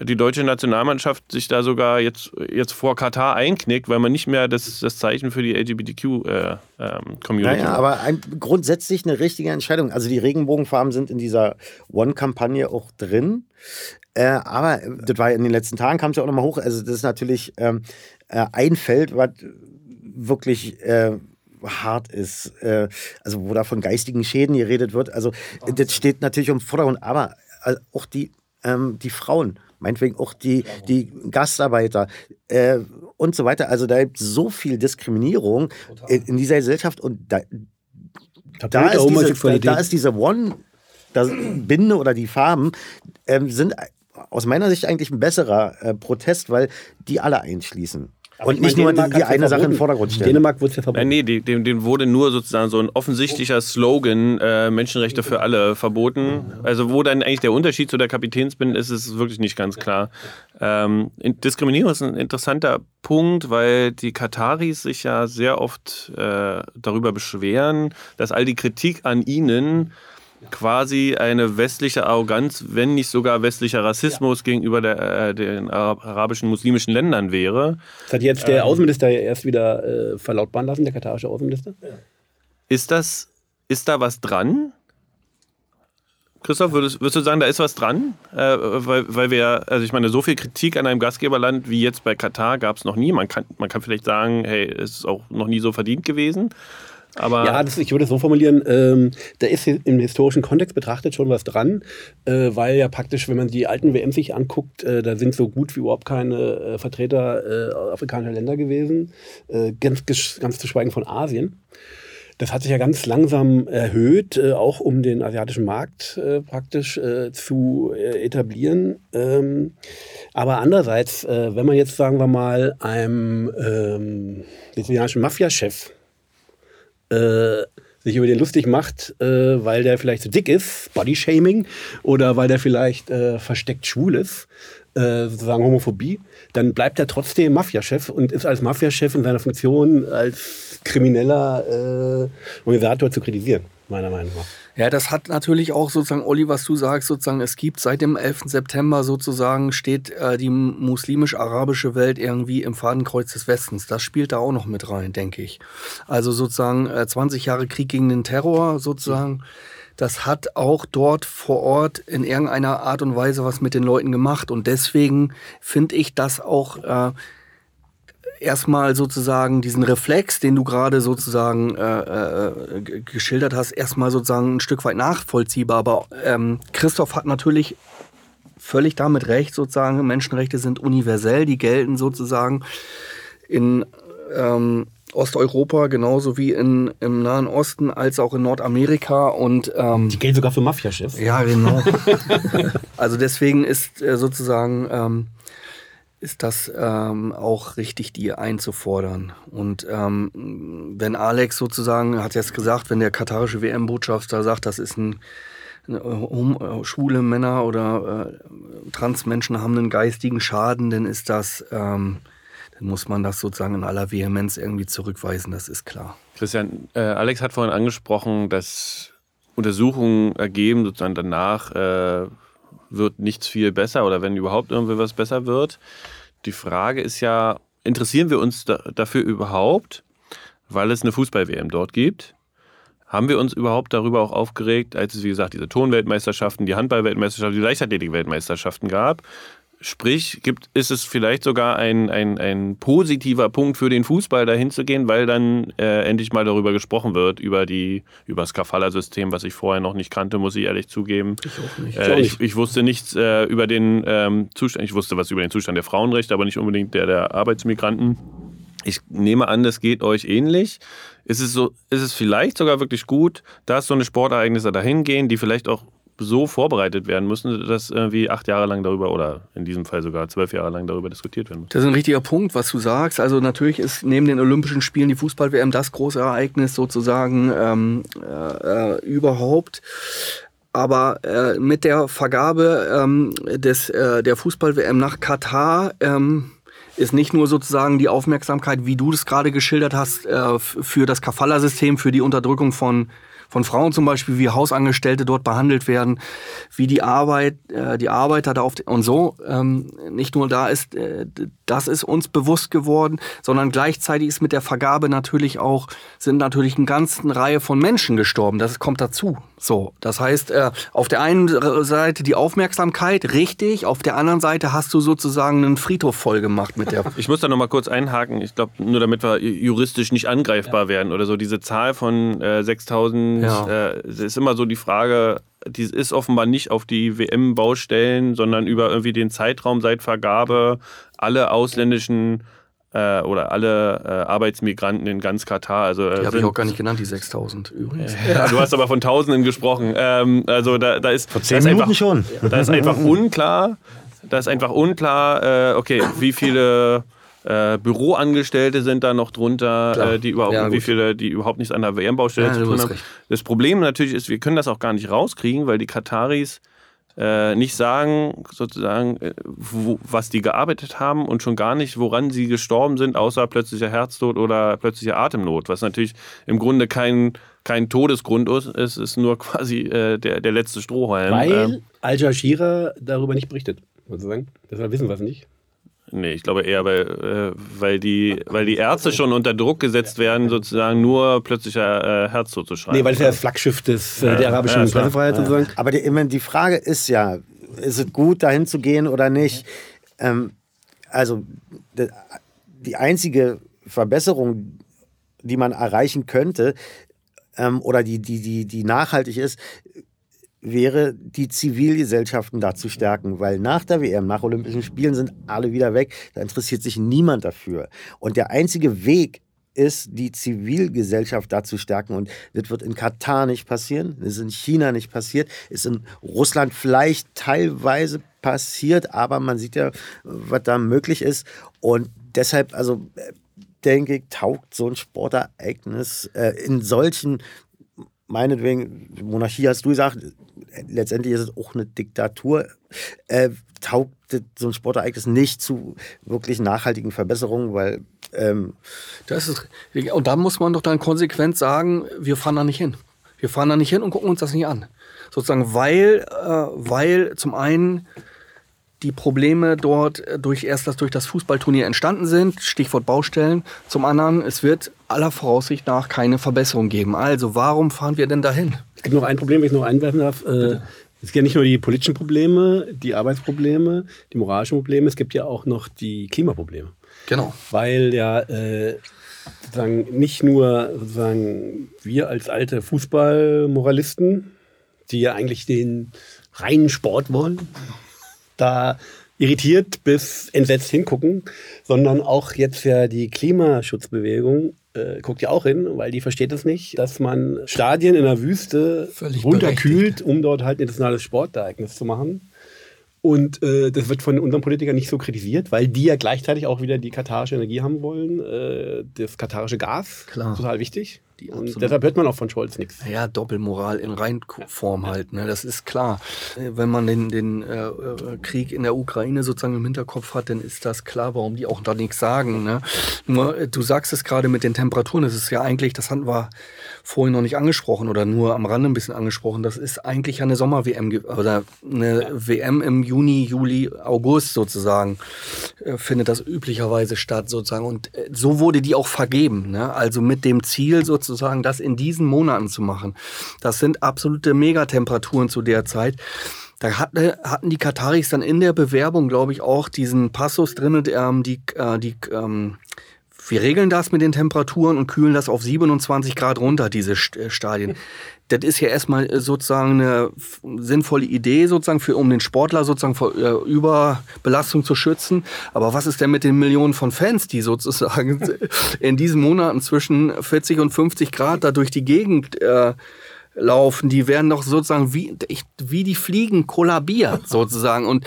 die deutsche Nationalmannschaft sich da sogar jetzt, jetzt vor Katar einknickt, weil man nicht mehr das, das Zeichen für die LGBTQ-Community äh, ähm, naja, aber ein, grundsätzlich eine richtige Entscheidung. Also die Regenbogenfarben sind in dieser One-Kampagne auch drin. Äh, aber das war in den letzten Tagen, kam es ja auch nochmal hoch. Also das ist natürlich ähm, äh, ein Feld, was wirklich äh, hart ist. Äh, also wo da von geistigen Schäden geredet wird. Also das steht natürlich im Vordergrund. Aber äh, auch die, ähm, die Frauen meinetwegen auch die, die Gastarbeiter äh, und so weiter. Also da gibt es so viel Diskriminierung in, in, dieser Gesellschaft und da, da, ist, diese, da, da ist diese One, das Binde oder die Farben ähm, sind aus meiner Sicht eigentlich ein besserer äh, Protest, weil die alle einschließen. Und nicht nur die, die eine Sache in den Vordergrund stellen. Dänemark wurde es ja verboten. Nein, nee, dem, dem wurde nur sozusagen so ein offensichtlicher Slogan, äh, Menschenrechte für alle, verboten. Also wo dann eigentlich der Unterschied zu der Kapitänsbinde ist, ist wirklich nicht ganz klar. Ähm, Diskriminierung ist ein interessanter Punkt, weil die Kataris sich ja sehr oft äh, darüber beschweren, dass all die Kritik an ihnen quasi eine westliche Arroganz, wenn nicht sogar westlicher Rassismus ja. gegenüber der, äh, den arabischen, muslimischen Ländern wäre. Das hat jetzt der ähm, Außenminister erst wieder äh, verlautbaren lassen, der katarische Außenminister. Ist das, ist da was dran? Christoph, würdest, würdest, du sagen, da ist was dran? Äh, weil, weil wir, also ich meine, so viel Kritik an einem Gastgeberland wie jetzt bei Katar gab es noch nie. Man kann, man kann vielleicht sagen, hey, es ist auch noch nie so verdient gewesen. Aber ja, das, ich würde es so formulieren, ähm, da ist im historischen Kontext betrachtet schon was dran, äh, weil ja praktisch, wenn man die alten WM sich anguckt, äh, da sind so gut wie überhaupt keine äh, Vertreter äh, afrikanischer Länder gewesen, äh, ganz, ganz zu schweigen von Asien. Das hat sich ja ganz langsam erhöht, äh, auch um den asiatischen Markt praktisch zu etablieren. Ähm, aber andererseits, wenn man jetzt, sagen wir mal, einem ähm, Mafiachef äh, sich über den lustig macht, äh, weil der vielleicht zu dick ist, Bodyshaming, oder weil der vielleicht äh, versteckt schwul ist, äh, sozusagen Homophobie, dann bleibt er trotzdem Mafiachef und ist als Mafiachef in seiner Funktion als krimineller äh, Organisator zu kritisieren, meiner Meinung nach. Ja, das hat natürlich auch sozusagen, Olli, was du sagst, sozusagen, es gibt seit dem 11. September sozusagen, steht äh, die muslimisch-arabische Welt irgendwie im Fadenkreuz des Westens. Das spielt da auch noch mit rein, denke ich. Also sozusagen äh, 20 Jahre Krieg gegen den Terror sozusagen. Das hat auch dort vor Ort in irgendeiner Art und Weise was mit den Leuten gemacht. Und deswegen finde ich das auch äh, erstmal sozusagen diesen Reflex, den du gerade sozusagen äh, äh, geschildert hast, erstmal sozusagen ein Stück weit nachvollziehbar. Aber ähm, Christoph hat natürlich völlig damit recht, sozusagen, Menschenrechte sind universell, die gelten sozusagen in ähm, Osteuropa genauso wie in, im Nahen Osten als auch in Nordamerika und ähm, die gelten sogar für Mafiachefs. Ja, genau. <laughs> also deswegen ist äh, sozusagen ähm, ist das ähm, auch richtig, die einzufordern. Und ähm, wenn Alex sozusagen, hat jetzt gesagt, wenn der katarische WM-Botschafter sagt, das ist ein um, äh, schwule Männer oder äh, Transmenschen haben einen geistigen Schaden, dann ist das, ähm, dann muss man das sozusagen in aller Vehemenz irgendwie zurückweisen, das ist klar. Christian, äh, Alex hat vorhin angesprochen, dass Untersuchungen ergeben, sozusagen danach äh, wird nichts viel besser oder wenn überhaupt irgendwie was besser wird. Die Frage ist ja, interessieren wir uns da, dafür überhaupt, weil es eine Fußball-WM dort gibt? Haben wir uns überhaupt darüber auch aufgeregt, als es, wie gesagt, diese Tonweltmeisterschaften, die Handball-Weltmeisterschaften, die Leichtathletik-Weltmeisterschaften gab? Sprich, gibt, ist es vielleicht sogar ein, ein, ein positiver Punkt für den Fußball, dahin zu gehen, weil dann äh, endlich mal darüber gesprochen wird, über, die, über das Kafala-System, was ich vorher noch nicht kannte, muss ich ehrlich zugeben. Ich auch nicht. Äh, ich, ich, wusste nichts äh, über den ähm, Zustand, ich wusste was über den Zustand der Frauenrechte, aber nicht unbedingt der der Arbeitsmigranten. Ich nehme an, das geht euch ähnlich. Ist es, so, ist es vielleicht sogar wirklich gut, dass so eine Sportereignisse dahin gehen, die vielleicht auch so vorbereitet werden müssen, dass irgendwie acht Jahre lang darüber oder in diesem Fall sogar zwölf Jahre lang darüber diskutiert werden muss. Das ist ein richtiger Punkt, was du sagst. Also natürlich ist neben den Olympischen Spielen die Fußball-WM das große Ereignis sozusagen ähm, äh, überhaupt. Aber äh, mit der Vergabe ähm, des, äh, der Fußball-WM nach Katar ähm, ist nicht nur sozusagen die Aufmerksamkeit, wie du das gerade geschildert hast, äh, für das Kafala-System, für die Unterdrückung von von Frauen zum Beispiel, wie Hausangestellte dort behandelt werden, wie die Arbeit, äh, die Arbeiter da auf und so. Ähm, nicht nur da ist, äh, das ist uns bewusst geworden, sondern gleichzeitig ist mit der Vergabe natürlich auch sind natürlich eine ganze Reihe von Menschen gestorben. Das kommt dazu. So, das heißt, äh, auf der einen Seite die Aufmerksamkeit, richtig. Auf der anderen Seite hast du sozusagen einen Friedhof voll gemacht mit der. <laughs> Ich muss da noch mal kurz einhaken. Ich glaube, nur damit wir juristisch nicht angreifbar ja. werden oder so. Diese Zahl von äh, 6000 ja. äh, ist immer so die Frage, die ist offenbar nicht auf die WM-Baustellen, sondern über irgendwie den Zeitraum seit Vergabe alle ausländischen äh, oder alle äh, Arbeitsmigranten in ganz Katar. Also, äh, die habe ich auch gar nicht genannt, die 6000 übrigens. <laughs> Ja, du hast aber von Tausenden gesprochen. Ähm, also da, da ist, Vor zehn Minuten einfach, schon. Da ist einfach <laughs> unklar, da ist einfach unklar, äh, okay, wie viele Äh, Büroangestellte sind da noch drunter, äh, die überhaupt, Ja, wie viele, die überhaupt nichts an der WM-Baustelle Ja, zu tun haben. recht. Das Problem natürlich ist, wir können das auch gar nicht rauskriegen, weil die Kataris äh, nicht sagen, sozusagen, äh, wo, was die gearbeitet haben und schon gar nicht, woran sie gestorben sind, außer plötzlicher Herztod oder plötzlicher Atemnot, was natürlich im Grunde kein, kein Todesgrund ist, es ist nur quasi äh, der, der letzte Strohhalm. Weil Ähm, Al Jazeera darüber nicht berichtet, sozusagen. Deshalb wissen wir es nicht. Nee, ich glaube eher, weil, äh, weil, die, weil die Ärzte schon unter Druck gesetzt werden, sozusagen nur plötzlicher äh, Herztod zu schreiben. Nee, weil es ja das Flaggschiff des, äh, der arabischen ja. Pressefreiheit sozusagen. Aber die, ich meine, die Frage ist ja, ist es gut, dahin zu gehen oder nicht? Ähm, also die einzige Verbesserung, die man erreichen könnte ähm, oder die, die, die, die nachhaltig ist, wäre, die Zivilgesellschaften da zu stärken, weil nach der WM, nach Olympischen Spielen sind alle wieder weg, da interessiert sich niemand dafür. Und der einzige Weg ist, die Zivilgesellschaft da zu stärken. Und das wird in Katar nicht passieren, das ist in China nicht passiert, ist in Russland vielleicht teilweise passiert, aber man sieht ja, was da möglich ist. Und deshalb, also äh, denke ich, taugt so ein Sportereignis äh, in solchen meinetwegen, Monarchie hast du gesagt, letztendlich ist es auch eine Diktatur, äh, taugt so ein Sportereignis nicht zu wirklich nachhaltigen Verbesserungen, weil ähm, Das ist, und da muss man doch dann konsequent sagen, wir fahren da nicht hin. Wir fahren da nicht hin und gucken uns das nicht an. Sozusagen, weil, äh, weil zum einen die Probleme dort äh, durch erst das durch das Fußballturnier entstanden sind, Stichwort Baustellen. Zum anderen, es wird aller Voraussicht nach keine Verbesserung geben. Also, warum fahren wir denn dahin? Es gibt noch ein Problem, wenn ich noch einwerfen darf. Äh, es gibt ja nicht nur die politischen Probleme, die Arbeitsprobleme, die moralischen Probleme, es gibt ja auch noch die Klimaprobleme. Genau. Weil ja äh, sozusagen nicht nur sozusagen wir als alte Fußballmoralisten, die ja eigentlich den reinen Sport wollen, da irritiert bis entsetzt hingucken, sondern auch jetzt ja die Klimaschutzbewegung äh, guckt ja auch hin, weil die versteht es nicht, dass man Stadien in der Wüste Völlig runterkühlt, um dort halt ein internationales Sportereignis zu machen. Und äh, das wird von unseren Politikern nicht so kritisiert, weil die ja gleichzeitig auch wieder die katarische Energie haben wollen, äh, das katarische Gas, Klar. total wichtig. Die Und deshalb hört man auch von Scholz nichts. Ja, Doppelmoral in Reinform halt, ne? das ist klar. Wenn man den, den äh, äh, Krieg in der Ukraine sozusagen im Hinterkopf hat, dann ist das klar, warum die auch da nichts sagen. Ne? Nur, äh, du sagst es gerade mit den Temperaturen, das ist ja eigentlich, das hatten wir vorhin noch nicht angesprochen oder nur am Rande ein bisschen angesprochen, das ist eigentlich eine Sommer-WM oder eine WM im Juni, Juli, August sozusagen, äh, findet das üblicherweise statt sozusagen. Und äh, so wurde die auch vergeben. Ne? Also mit dem Ziel sozusagen, das in diesen Monaten zu machen. Das sind absolute Megatemperaturen zu der Zeit. Da hatte, hatten die Kataris dann in der Bewerbung, glaube ich, auch diesen Passus drin, ähm, die, äh, die ähm, wir regeln das mit den Temperaturen und kühlen das auf 27 Grad runter, diese äh, Stadien. Das ist ja erstmal äh, sozusagen eine sinnvolle Idee, sozusagen, für, um den Sportler sozusagen vor äh, Überbelastung zu schützen. Aber was ist denn mit den Millionen von Fans, die sozusagen <laughs> in diesen Monaten zwischen 40 und 50 Grad da durch die Gegend äh, laufen, die werden doch sozusagen wie, wie die Fliegen kollabiert sozusagen. Und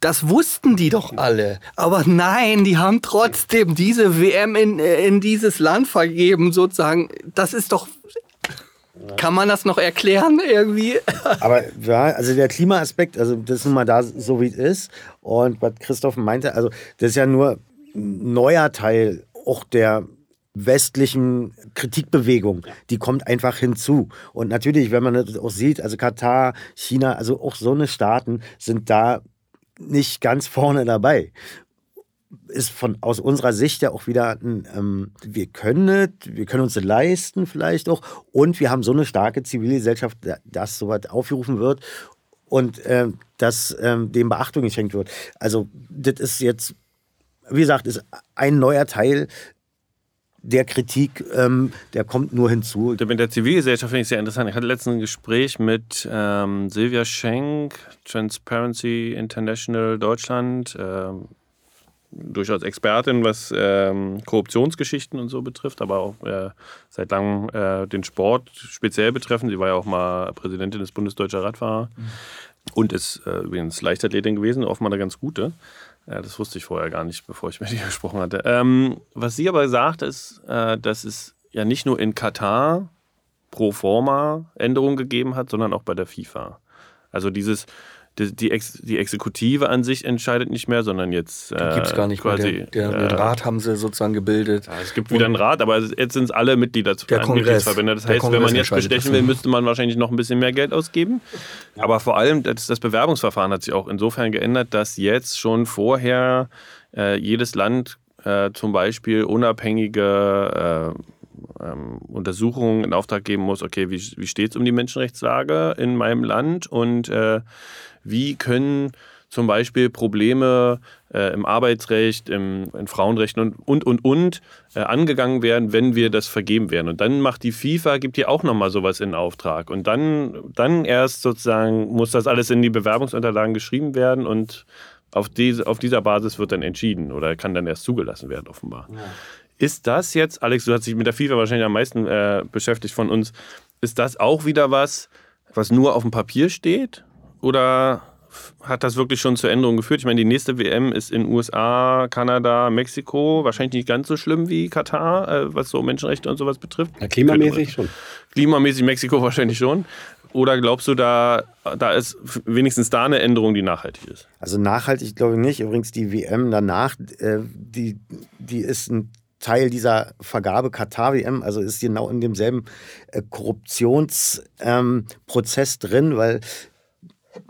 das wussten die doch alle. Aber nein, die haben trotzdem diese WM in, äh, in dieses Land vergeben sozusagen. Das ist doch... Kann man das noch erklären irgendwie? <laughs> Aber ja, also der Klimaaspekt, also das ist nun mal da so wie es ist. Und was Christoph meinte, also das ist ja nur ein neuer Teil auch der westlichen Kritikbewegung, die kommt einfach hinzu. Und natürlich, wenn man das auch sieht, also Katar, China, also auch so eine Staaten sind da nicht ganz vorne dabei. Ist von aus unserer Sicht ja auch wieder ein, ähm, wir können es, wir können uns leisten vielleicht auch und wir haben so eine starke Zivilgesellschaft, da- dass sowas aufgerufen wird und ähm, dass ähm, dem Beachtung geschenkt wird. Also das ist jetzt, wie gesagt, ist ein neuer Teil der Kritik, ähm, der kommt nur hinzu. Mit der Zivilgesellschaft finde ich sehr interessant. Ich hatte letztens ein Gespräch mit ähm, Silvia Schenk, Transparency International Deutschland, ähm, durchaus Expertin, was ähm, Korruptionsgeschichten und so betrifft, aber auch äh, seit langem äh, den Sport speziell betreffen. Sie war ja auch mal Präsidentin des Bundesdeutscher Radfahrer und ist äh, übrigens Leichtathletin gewesen, offenbar eine ganz gute. Ja, das wusste ich vorher gar nicht, bevor ich mit dir <laughs> gesprochen hatte. Ähm, was sie aber sagt, ist, äh, dass es ja nicht nur in Katar pro forma Änderungen gegeben hat, sondern auch bei der FIFA. Also dieses, die, die, Ex, die Exekutive an sich entscheidet nicht mehr, sondern jetzt. Äh, gibt es gar nicht quasi, mehr. Der, der, den Rat haben sie sozusagen gebildet. Ja, es gibt wieder einen Rat, aber jetzt sind es alle Mitglieder der Kongress, Mitgliedsverbände. Das heißt, wenn man jetzt bestechen will, müsste man wahrscheinlich noch ein bisschen mehr Geld ausgeben. Aber vor allem, das, das Bewerbungsverfahren hat sich auch insofern geändert, dass jetzt schon vorher äh, jedes Land äh, zum Beispiel unabhängige äh, ähm, Untersuchungen in Auftrag geben muss, okay, wie, wie steht es um die Menschenrechtslage in meinem Land und äh, wie können zum Beispiel Probleme äh, im Arbeitsrecht, im, in Frauenrechten und, und, und, äh, angegangen werden, wenn wir das vergeben werden. Und dann macht die FIFA, gibt hier auch nochmal sowas in Auftrag. Und dann, dann erst sozusagen muss das alles in die Bewerbungsunterlagen geschrieben werden und auf, diese, auf dieser Basis wird dann entschieden oder kann dann erst zugelassen werden, offenbar. Ja. Ist das jetzt, Alex, du hast dich mit der FIFA wahrscheinlich am meisten äh, beschäftigt von uns, ist das auch wieder was, was nur auf dem Papier steht? Oder hat das wirklich schon zur Änderung geführt? Ich meine, die nächste WM ist in USA, Kanada, Mexiko. Wahrscheinlich nicht ganz so schlimm wie Katar, äh, was so Menschenrechte und sowas betrifft. Ja, klimamäßig schon. Klimamäßig Mexiko <laughs> wahrscheinlich schon. Oder glaubst du, da, da ist wenigstens da eine Änderung, die nachhaltig ist? Also nachhaltig glaube ich nicht. Übrigens die WM danach, äh, die, die ist ein Teil dieser Vergabe Katar-WM, also ist genau in demselben äh, Korruptionsprozess ähm, drin, weil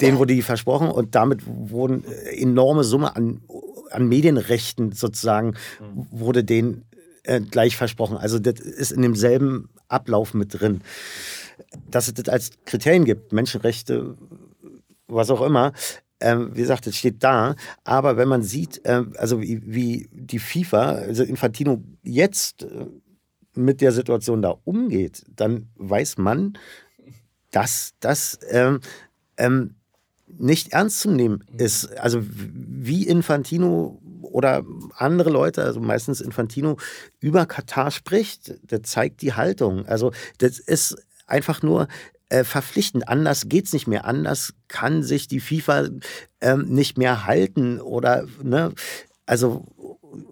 den wurde die versprochen und damit wurden äh, enorme Summe an, an Medienrechten sozusagen, mhm. wurde denen äh, gleich versprochen. Also das ist in demselben Ablauf mit drin. Dass es das als Kriterien gibt, Menschenrechte, was auch immer, ähm, wie gesagt, es steht da. Aber wenn man sieht, äh, also wie, wie, die FIFA, also Infantino jetzt äh, mit der Situation da umgeht, dann weiß man, dass das ähm, ähm, nicht ernst zu nehmen ist. Also wie Infantino oder andere Leute, also meistens Infantino, über Katar spricht, der zeigt die Haltung. Also das ist einfach nur äh, verpflichtend. Anders geht es nicht mehr. Anders kann sich die FIFA ähm, nicht mehr halten oder ne, also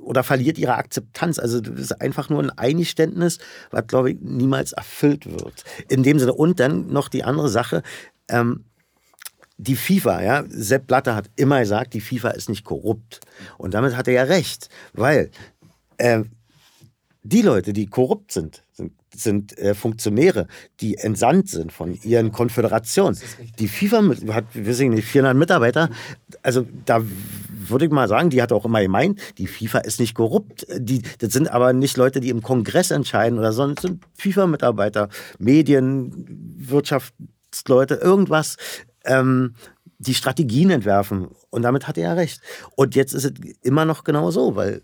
oder verliert ihre Akzeptanz. Also das ist einfach nur ein Eingeständnis, was, glaube ich, niemals erfüllt wird. In dem Sinne. Und dann noch die andere Sache. Ähm, die FIFA, ja, Sepp Blatter hat immer gesagt, die FIFA ist nicht korrupt. Und damit hat er ja recht, weil äh, die Leute, die korrupt sind, sind, sind äh, Funktionäre, die entsandt sind von ihren Konföderationen. Die FIFA hat, wir sehen nicht, 400 Mitarbeiter. Also da würde ich mal sagen, die hat auch immer gemeint, die FIFA ist nicht korrupt. Die, das sind aber nicht Leute, die im Kongress entscheiden oder sondern sind FIFA-Mitarbeiter, Medien, Wirtschaftsleute, irgendwas ähm, die Strategien entwerfen. Und damit hat er recht. Und jetzt ist es immer noch genau so, weil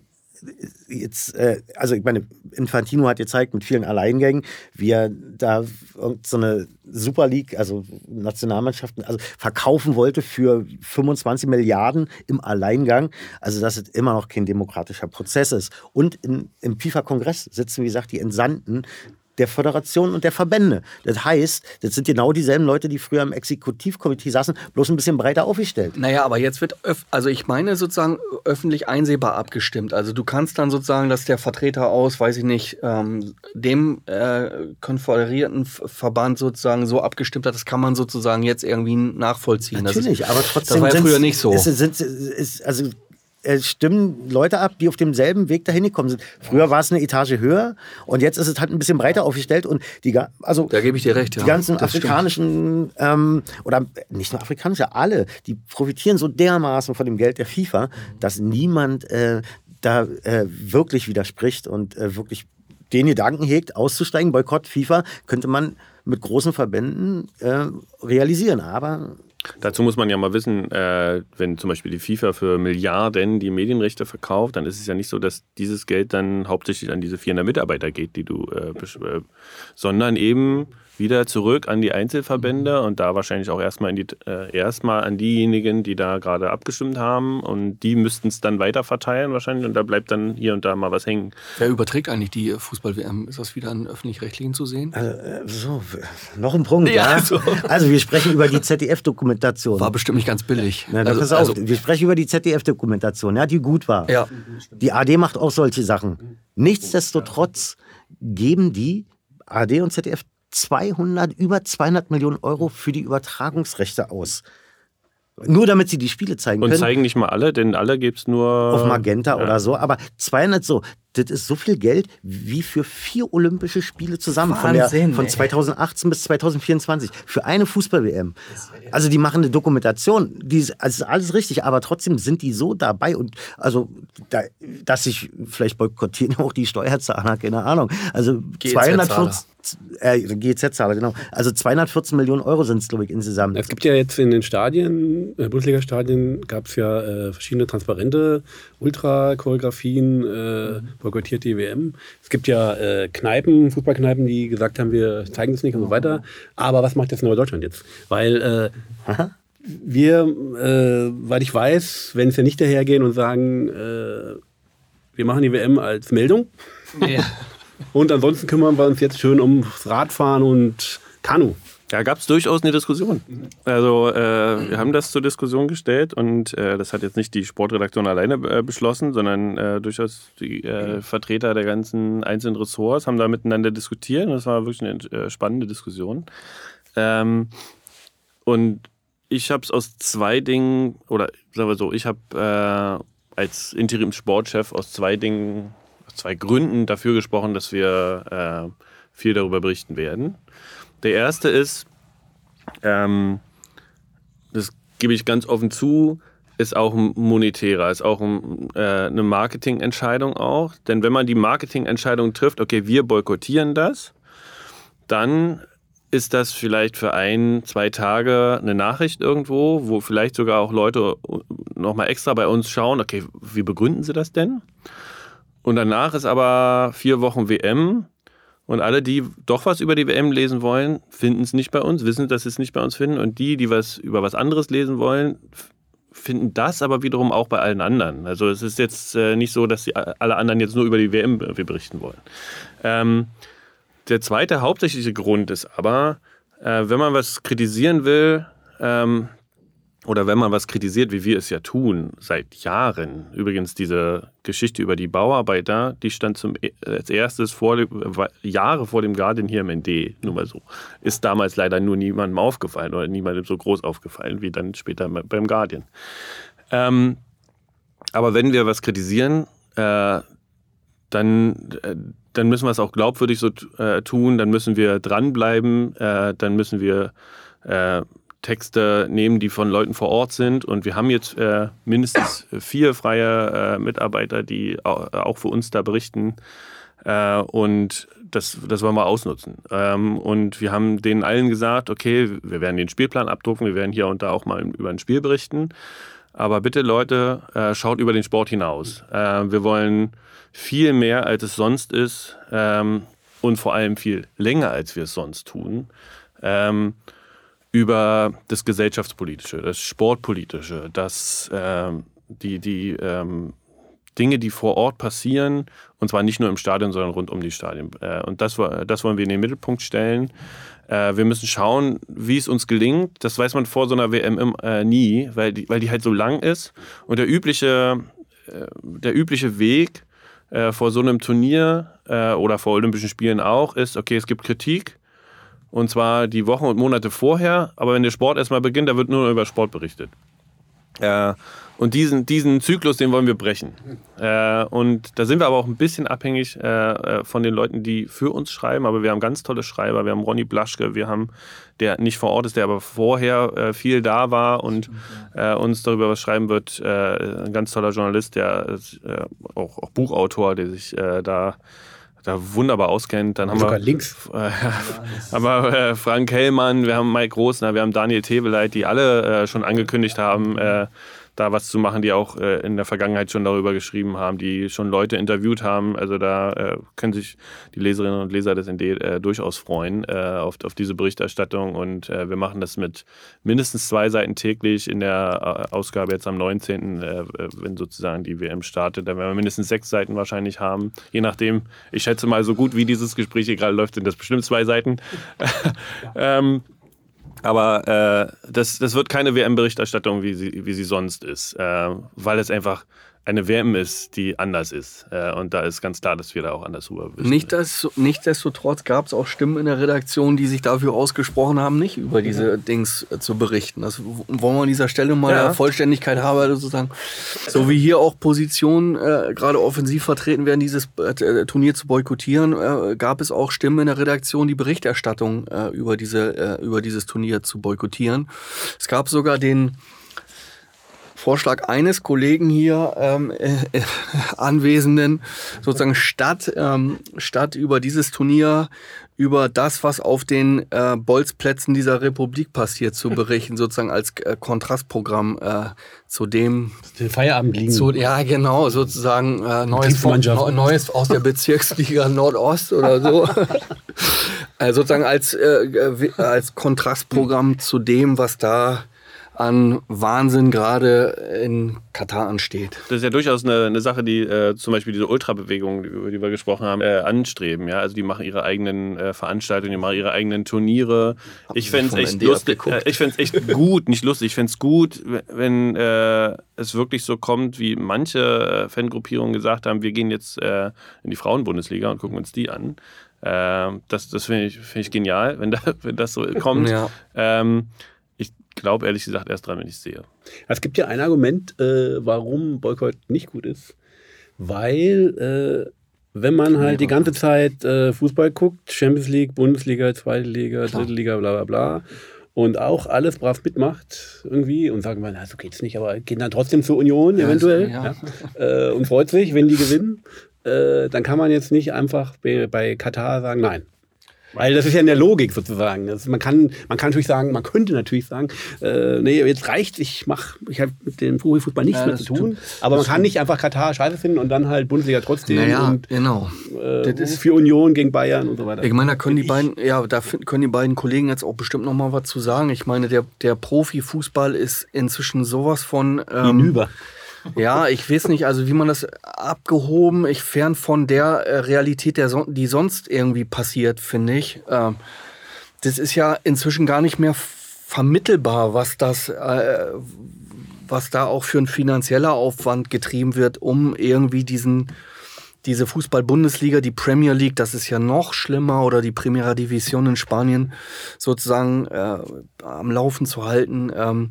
jetzt, äh, also ich meine, Infantino hat gezeigt mit vielen Alleingängen, wie er da so eine Super League, also Nationalmannschaften, also verkaufen wollte für 25 Milliarden im Alleingang. Also dass es immer noch kein demokratischer Prozess ist. Und in, im FIFA-Kongress sitzen, wie gesagt, die Entsandten der Föderation und der Verbände. Das heißt, das sind genau dieselben Leute, die früher im Exekutivkomitee saßen, bloß ein bisschen breiter aufgestellt. Naja, aber jetzt wird, also ich meine sozusagen öffentlich einsehbar abgestimmt. Also du kannst dann sozusagen, dass der Vertreter aus, weiß ich nicht, ähm, dem äh, konföderierten Verband sozusagen so abgestimmt hat, das kann man sozusagen jetzt irgendwie nachvollziehen. Natürlich, ist, aber trotzdem. Das war ja früher nicht so. Ist, ist, ist, also äh, stimmen Leute ab, die auf demselben Weg dahin gekommen sind. Früher war es eine Etage höher und jetzt ist es halt ein bisschen breiter aufgestellt und die, also da gebe ich dir recht, ja. Die ganzen das afrikanischen ähm, oder nicht nur afrikanische, alle, die profitieren so dermaßen von dem Geld der FIFA, dass niemand äh, da äh, wirklich widerspricht und äh, wirklich den Gedanken hegt, auszusteigen, Boykott FIFA, könnte man mit großen Verbänden äh, realisieren. Aber Dazu muss man ja mal wissen, äh, wenn zum Beispiel die FIFA für Milliarden die Medienrechte verkauft, dann ist es ja nicht so, dass dieses Geld dann hauptsächlich an diese 400 Mitarbeiter geht, die du, äh, äh, sondern eben wieder zurück an die Einzelverbände und da wahrscheinlich auch erstmal, in die, äh, erstmal an diejenigen, die da gerade abgestimmt haben und die müssten es dann weiter verteilen wahrscheinlich und da bleibt dann hier und da mal was hängen. Wer überträgt eigentlich die Fußball-WM? Ist das wieder an öffentlich-rechtlichen zu sehen? Also, äh, so, noch ein Punkt, ja. ja. So. Also wir sprechen über die ZDF-Dokumentation. War bestimmt nicht ganz billig. Na, also, pass auf, also, wir sprechen über die ZDF-Dokumentation, ja, die gut war. Ja. Die AD macht auch solche Sachen. Nichtsdestotrotz geben die AD und ZDF 200, über 200 Millionen Euro für die Übertragungsrechte aus. Nur damit sie die Spiele zeigen und können. Und zeigen nicht mal alle, denn alle gibt es nur. Auf Magenta ja. oder so. Aber 200 so. Das ist so viel Geld wie für vier Olympische Spiele zusammen. Wahnsinn, von, der, von 2018 bis 2024. Für eine Fußball-WM. Also die machen eine Dokumentation. Die ist, also ist alles richtig. Aber trotzdem sind die so dabei. Und also, da, dass sich vielleicht boykottieren <laughs> auch die Steuerzahler. Keine Ahnung. Also 240. Äh, GZ-Zahler, genau. Also 214 Millionen Euro sind es, glaube ich, insgesamt. Es gibt ja jetzt in den Stadien, äh, Bundesliga-Stadien, gab es ja äh, verschiedene transparente Ultra-Choreografien, äh, boykottiert die WM. Es gibt ja äh, Kneipen, Fußballkneipen, die gesagt haben, wir zeigen es nicht und so weiter. Aber was macht jetzt Neue Deutschland jetzt? Weil äh, wir, äh, weil ich weiß, wenn sie nicht dahergehen und sagen, äh, wir machen die WM als Meldung. Ja. Und ansonsten kümmern wir uns jetzt schön ums Radfahren und Kanu. Da gab es durchaus eine Diskussion. Also äh, wir haben das zur Diskussion gestellt und äh, das hat jetzt nicht die Sportredaktion alleine äh, beschlossen, sondern äh, durchaus die äh, Vertreter der ganzen einzelnen Ressorts haben da miteinander diskutiert und das war wirklich eine äh, spannende Diskussion. Ähm, und ich habe es aus zwei Dingen, oder sagen wir so, ich habe als Interim-Sportchef aus zwei Dingen zwei Gründen dafür gesprochen, dass wir viel darüber berichten werden. Der erste ist, ähm, das gebe ich ganz offen zu, ist auch ein monetärer, ist auch ein, äh, eine Marketingentscheidung auch. Denn wenn man die Marketingentscheidung trifft, okay, wir boykottieren das, dann ist das vielleicht für ein, zwei Tage eine Nachricht irgendwo, wo vielleicht sogar auch Leute nochmal extra bei uns schauen, okay, wie begründen sie das denn? Und danach ist aber vier Wochen WM. Und alle, die doch was über die WM lesen wollen, finden es nicht bei uns, wissen, dass sie es nicht bei uns finden. Und die, die was über was anderes lesen wollen, finden das aber wiederum auch bei allen anderen. Also es ist jetzt äh, nicht so, dass die, alle anderen jetzt nur über die WM berichten wollen. Ähm, der zweite hauptsächliche Grund ist aber, äh, wenn man was kritisieren will, ähm, oder wenn man was kritisiert, wie wir es ja tun, seit Jahren. Übrigens, diese Geschichte über die Bauarbeiter, die stand zum, e, als erstes vor, Jahre vor dem Guardian hier im ND, nur mal so. Ist damals leider nur niemandem aufgefallen oder niemandem so groß aufgefallen wie dann später beim Guardian. Ähm, aber wenn wir was kritisieren, äh, dann, äh, dann müssen wir es auch glaubwürdig so äh, tun, dann müssen wir dranbleiben, äh, dann müssen wir äh, Texte nehmen, die von Leuten vor Ort sind. Und wir haben jetzt äh, mindestens vier freie äh, Mitarbeiter, die auch für uns da berichten. Äh, und das, das wollen wir ausnutzen. Ähm, und wir haben denen allen gesagt, okay, wir werden den Spielplan abdrucken, wir werden hier und da auch mal über ein Spiel berichten. Aber bitte Leute, äh, schaut über den Sport hinaus. Äh, wir wollen viel mehr, als es sonst ist ähm, und vor allem viel länger, als wir es sonst tun. Ähm, über das Gesellschaftspolitische, das Sportpolitische, das, äh, die, die ähm, Dinge, die vor Ort passieren, und zwar nicht nur im Stadion, sondern rund um die Stadien. Äh, und das, das wollen wir in den Mittelpunkt stellen. Äh, wir müssen schauen, wie es uns gelingt. Das weiß man vor so einer WM äh, nie, weil die, weil die halt so lang ist. Und der übliche, äh, der übliche Weg äh, vor so einem Turnier oder vor Olympischen Spielen auch ist, okay, es gibt Kritik und zwar die Wochen und Monate vorher. Aber wenn der Sport erstmal beginnt, da wird nur über Sport berichtet. Äh, und diesen, diesen Zyklus, den wollen wir brechen. Äh, und da sind wir aber auch ein bisschen abhängig äh, äh, von den Leuten, die für uns schreiben. Aber wir haben ganz tolle Schreiber. Wir haben Ronny Blaschke, wir haben, der nicht vor Ort ist, der aber vorher äh, viel da war und äh, uns darüber was schreiben wird. ein ganz toller Journalist, der auch, auch, Buchautor, der sich da da wunderbar auskennt. Dann haben Sogar <laughs> wir links. Äh, aber äh, Frank Hellmann, wir haben Mike Rosner, wir haben Daniel Tebeleit, die alle äh, schon angekündigt haben, äh, da was zu machen, die auch äh, in der Vergangenheit schon darüber geschrieben haben, die schon Leute interviewt haben. Also da äh, können sich die Leserinnen und Leser des ND äh, durchaus freuen äh, auf, auf diese Berichterstattung. Und äh, wir machen das mit mindestens zwei Seiten täglich in der äh, Ausgabe jetzt am 19., wenn sozusagen die WM startet. Da werden wir mindestens sechs Seiten wahrscheinlich haben. Je nachdem, ich schätze mal, so gut wie dieses Gespräch hier gerade läuft, sind das bestimmt zwei Seiten. <laughs> ähm, aber äh, das, das wird keine WM-Berichterstattung, wie sie, wie sie sonst ist, äh, weil es einfach eine WM ist, die anders ist. Äh, und da ist ganz klar, dass wir da auch anders rüber wissen. Nicht das, nichtsdestotrotz gab es auch Stimmen in der Redaktion, die sich dafür ausgesprochen haben, nicht über diese. Dings äh, zu berichten. Das wollen wir an dieser Stelle mal ja. der Vollständigkeit haben, sozusagen. So wie hier auch Positionen äh, gerade offensiv vertreten werden, dieses äh, Turnier zu boykottieren, äh, gab es auch Stimmen in der Redaktion, die Berichterstattung äh, über, diese, über dieses Turnier zu boykottieren. Es gab sogar den Vorschlag eines Kollegen hier ähm, äh, äh, Anwesenden, sozusagen statt, ähm, statt über dieses Turnier über das, was auf den äh, Bolzplätzen dieser Republik passiert, zu berichten, <laughs> sozusagen als äh, Kontrastprogramm äh, zu dem den Feierabend liegen. Zu, ja, genau, sozusagen äh, Neues, von, Neues aus der Bezirksliga Nordost oder so. <laughs> äh, sozusagen als, äh, äh als Kontrastprogramm zu dem, was da an Wahnsinn gerade in Katar ansteht. Das ist ja durchaus eine, eine Sache, die äh, zum Beispiel diese Ultrabewegungen, über die wir gesprochen haben, äh, anstreben. Ja? Also die machen ihre eigenen äh, Veranstaltungen, die machen ihre eigenen Turniere. Hab ich fände es echt lustig, äh, ich fände es echt gut, nicht lustig, ich fände es gut, wenn äh, es wirklich so kommt, wie manche äh, Fangruppierungen gesagt haben, wir gehen jetzt in die Frauenbundesliga und gucken uns die an. Ähm, das das finde ich, find ich genial, wenn, da, <laughs> wenn das so <laughs> kommt. Ja. Ähm, glaube ehrlich gesagt erst dran, wenn ich es sehe. Es gibt ja ein Argument, äh, warum Boykott nicht gut ist. Weil, äh, wenn man halt die ganze Zeit äh, Fußball guckt, Champions League, Bundesliga, Zweite Liga, Dritte Liga, bla bla bla, und auch alles brav mitmacht irgendwie und sagen, na, so geht's nicht, aber gehen dann trotzdem zur Union ja, eventuell ja. Ja, äh, und freut sich, wenn die gewinnen, äh, dann kann man jetzt nicht einfach bei, bei Katar sagen, nein, weil das ist ja in der Logik sozusagen. Das, man, kann, man kann natürlich sagen, man könnte natürlich sagen, äh, nee, jetzt reicht, ich mach, ich habe mit dem Profifußball nichts ja, mehr zu tun. Aber man kann nicht einfach Katar scheiße finden und dann halt Bundesliga trotzdem. Naja, und, genau. Äh, das ist für Union gegen Bayern und so weiter. Ich meine, da können die beiden, ja, da können die beiden Kollegen jetzt auch bestimmt noch mal was zu sagen. Ich meine, der, der Profifußball ist inzwischen sowas von ähm, hinüber. Ja, ich weiß nicht, also wie man das abgehoben, ich fern von der äh, Realität, der so, die sonst irgendwie passiert, finde ich. Ähm, das ist ja inzwischen gar nicht mehr vermittelbar, was das, äh, was da auch für ein finanzieller Aufwand getrieben wird, um irgendwie diesen diese Fußball-Bundesliga, die Premier League, das ist ja noch schlimmer, oder die Primera Division in Spanien sozusagen äh, am Laufen zu halten. Ähm,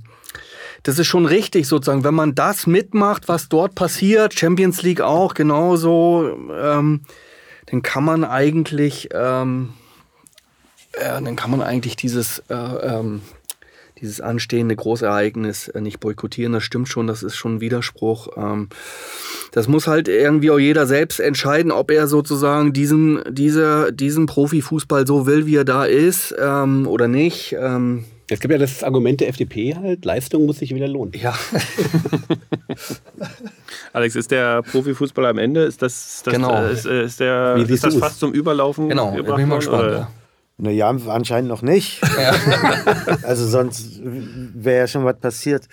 das ist schon richtig sozusagen, wenn man das mitmacht, was dort passiert, Champions League auch genauso, ähm, dann kann man eigentlich, ähm, äh, dann kann man eigentlich dieses, äh, ähm, dieses anstehende Großereignis äh, nicht boykottieren. Das stimmt schon, das ist schon ein Widerspruch. Ähm, das muss halt irgendwie auch jeder selbst entscheiden, ob er sozusagen diesen, diese, diesen Profifußball so will, wie er da ist ähm, oder nicht. Es gibt ja das Argument der FDP halt, Leistung muss sich wieder lohnen. Ja. <laughs> Alex, ist der Profifußball am Ende? Ist das, das genau. ist, ist, der, ist das fast zum Überlaufen? Genau, ich bin mal gespannt. Ja. Naja, anscheinend noch nicht. Ja. <laughs> also sonst wäre ja schon was passiert.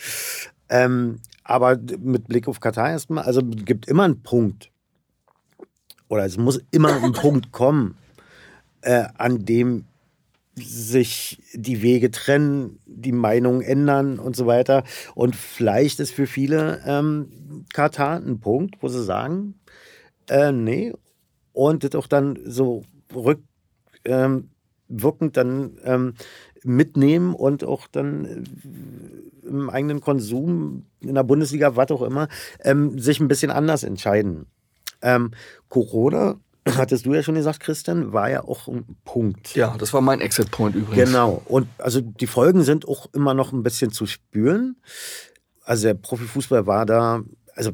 Ähm, aber mit Blick auf Katar erstmal, also gibt immer einen Punkt. Oder es muss immer ein Punkt kommen, äh, an dem sich die Wege trennen, die Meinungen ändern und so weiter. Und vielleicht ist für viele ähm, Katar ein Punkt, wo sie sagen, äh, nee, und das auch dann so rückwirkend ähm, dann ähm, mitnehmen und auch dann äh, im eigenen Konsum in der Bundesliga, was auch immer, ähm, sich ein bisschen anders entscheiden. Ähm, Corona hattest du ja schon gesagt, Christian, war ja auch ein Punkt. Ja, das war mein Exit-Point übrigens. Genau. Und also die Folgen sind auch immer noch ein bisschen zu spüren. Also der Profifußball war da, also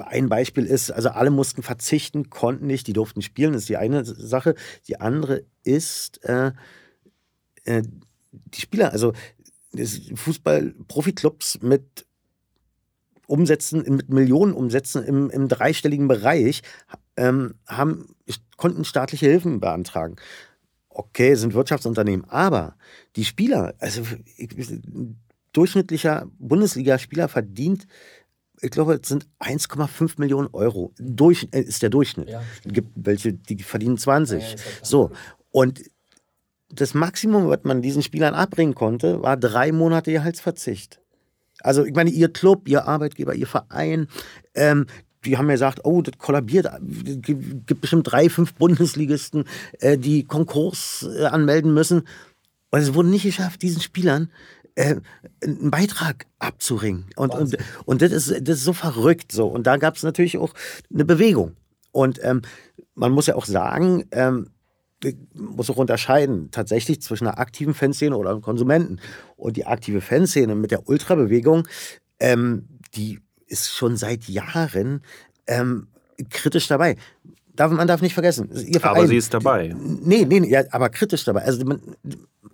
ein Beispiel ist, also alle mussten verzichten, konnten nicht, die durften spielen, das ist die eine Sache. Die andere ist, äh, äh, die Spieler, also Fußball-Profiklubs mit Umsätzen, mit Millionenumsätzen im, im dreistelligen Bereich, ähm, haben, konnten staatliche Hilfen beantragen. Okay, sind Wirtschaftsunternehmen, aber die Spieler, also durchschnittlicher Bundesligaspieler verdient ich glaube, es sind 1,5 Millionen Euro. Durch, äh, ist der Durchschnitt. Ja, es gibt welche, die verdienen 20. Ja, ja, so. Und das Maximum, was man diesen Spielern abbringen konnte, war drei Monate Gehaltsverzicht. Also, ich meine, ihr Club, ihr Arbeitgeber, ihr Verein, ähm, die haben mir gesagt, oh, das kollabiert. Es gibt bestimmt drei, fünf Bundesligisten, äh, die Konkurs äh, anmelden müssen. Und es wurde nicht geschafft, diesen Spielern äh, einen Beitrag abzuringen. Und, und, und das, ist, das ist so verrückt so. Und da gab es natürlich auch eine Bewegung. Und ähm, man muss ja auch sagen, ähm, muss auch unterscheiden tatsächlich zwischen einer aktiven Fanszene oder einem Konsumenten. Und die aktive Fanszene mit der Ultrabewegung, ähm, die ist schon seit Jahren ähm, kritisch dabei. Darf, man darf nicht vergessen. Verein, aber sie ist dabei. Nee, nee, ja, aber kritisch dabei. Also man,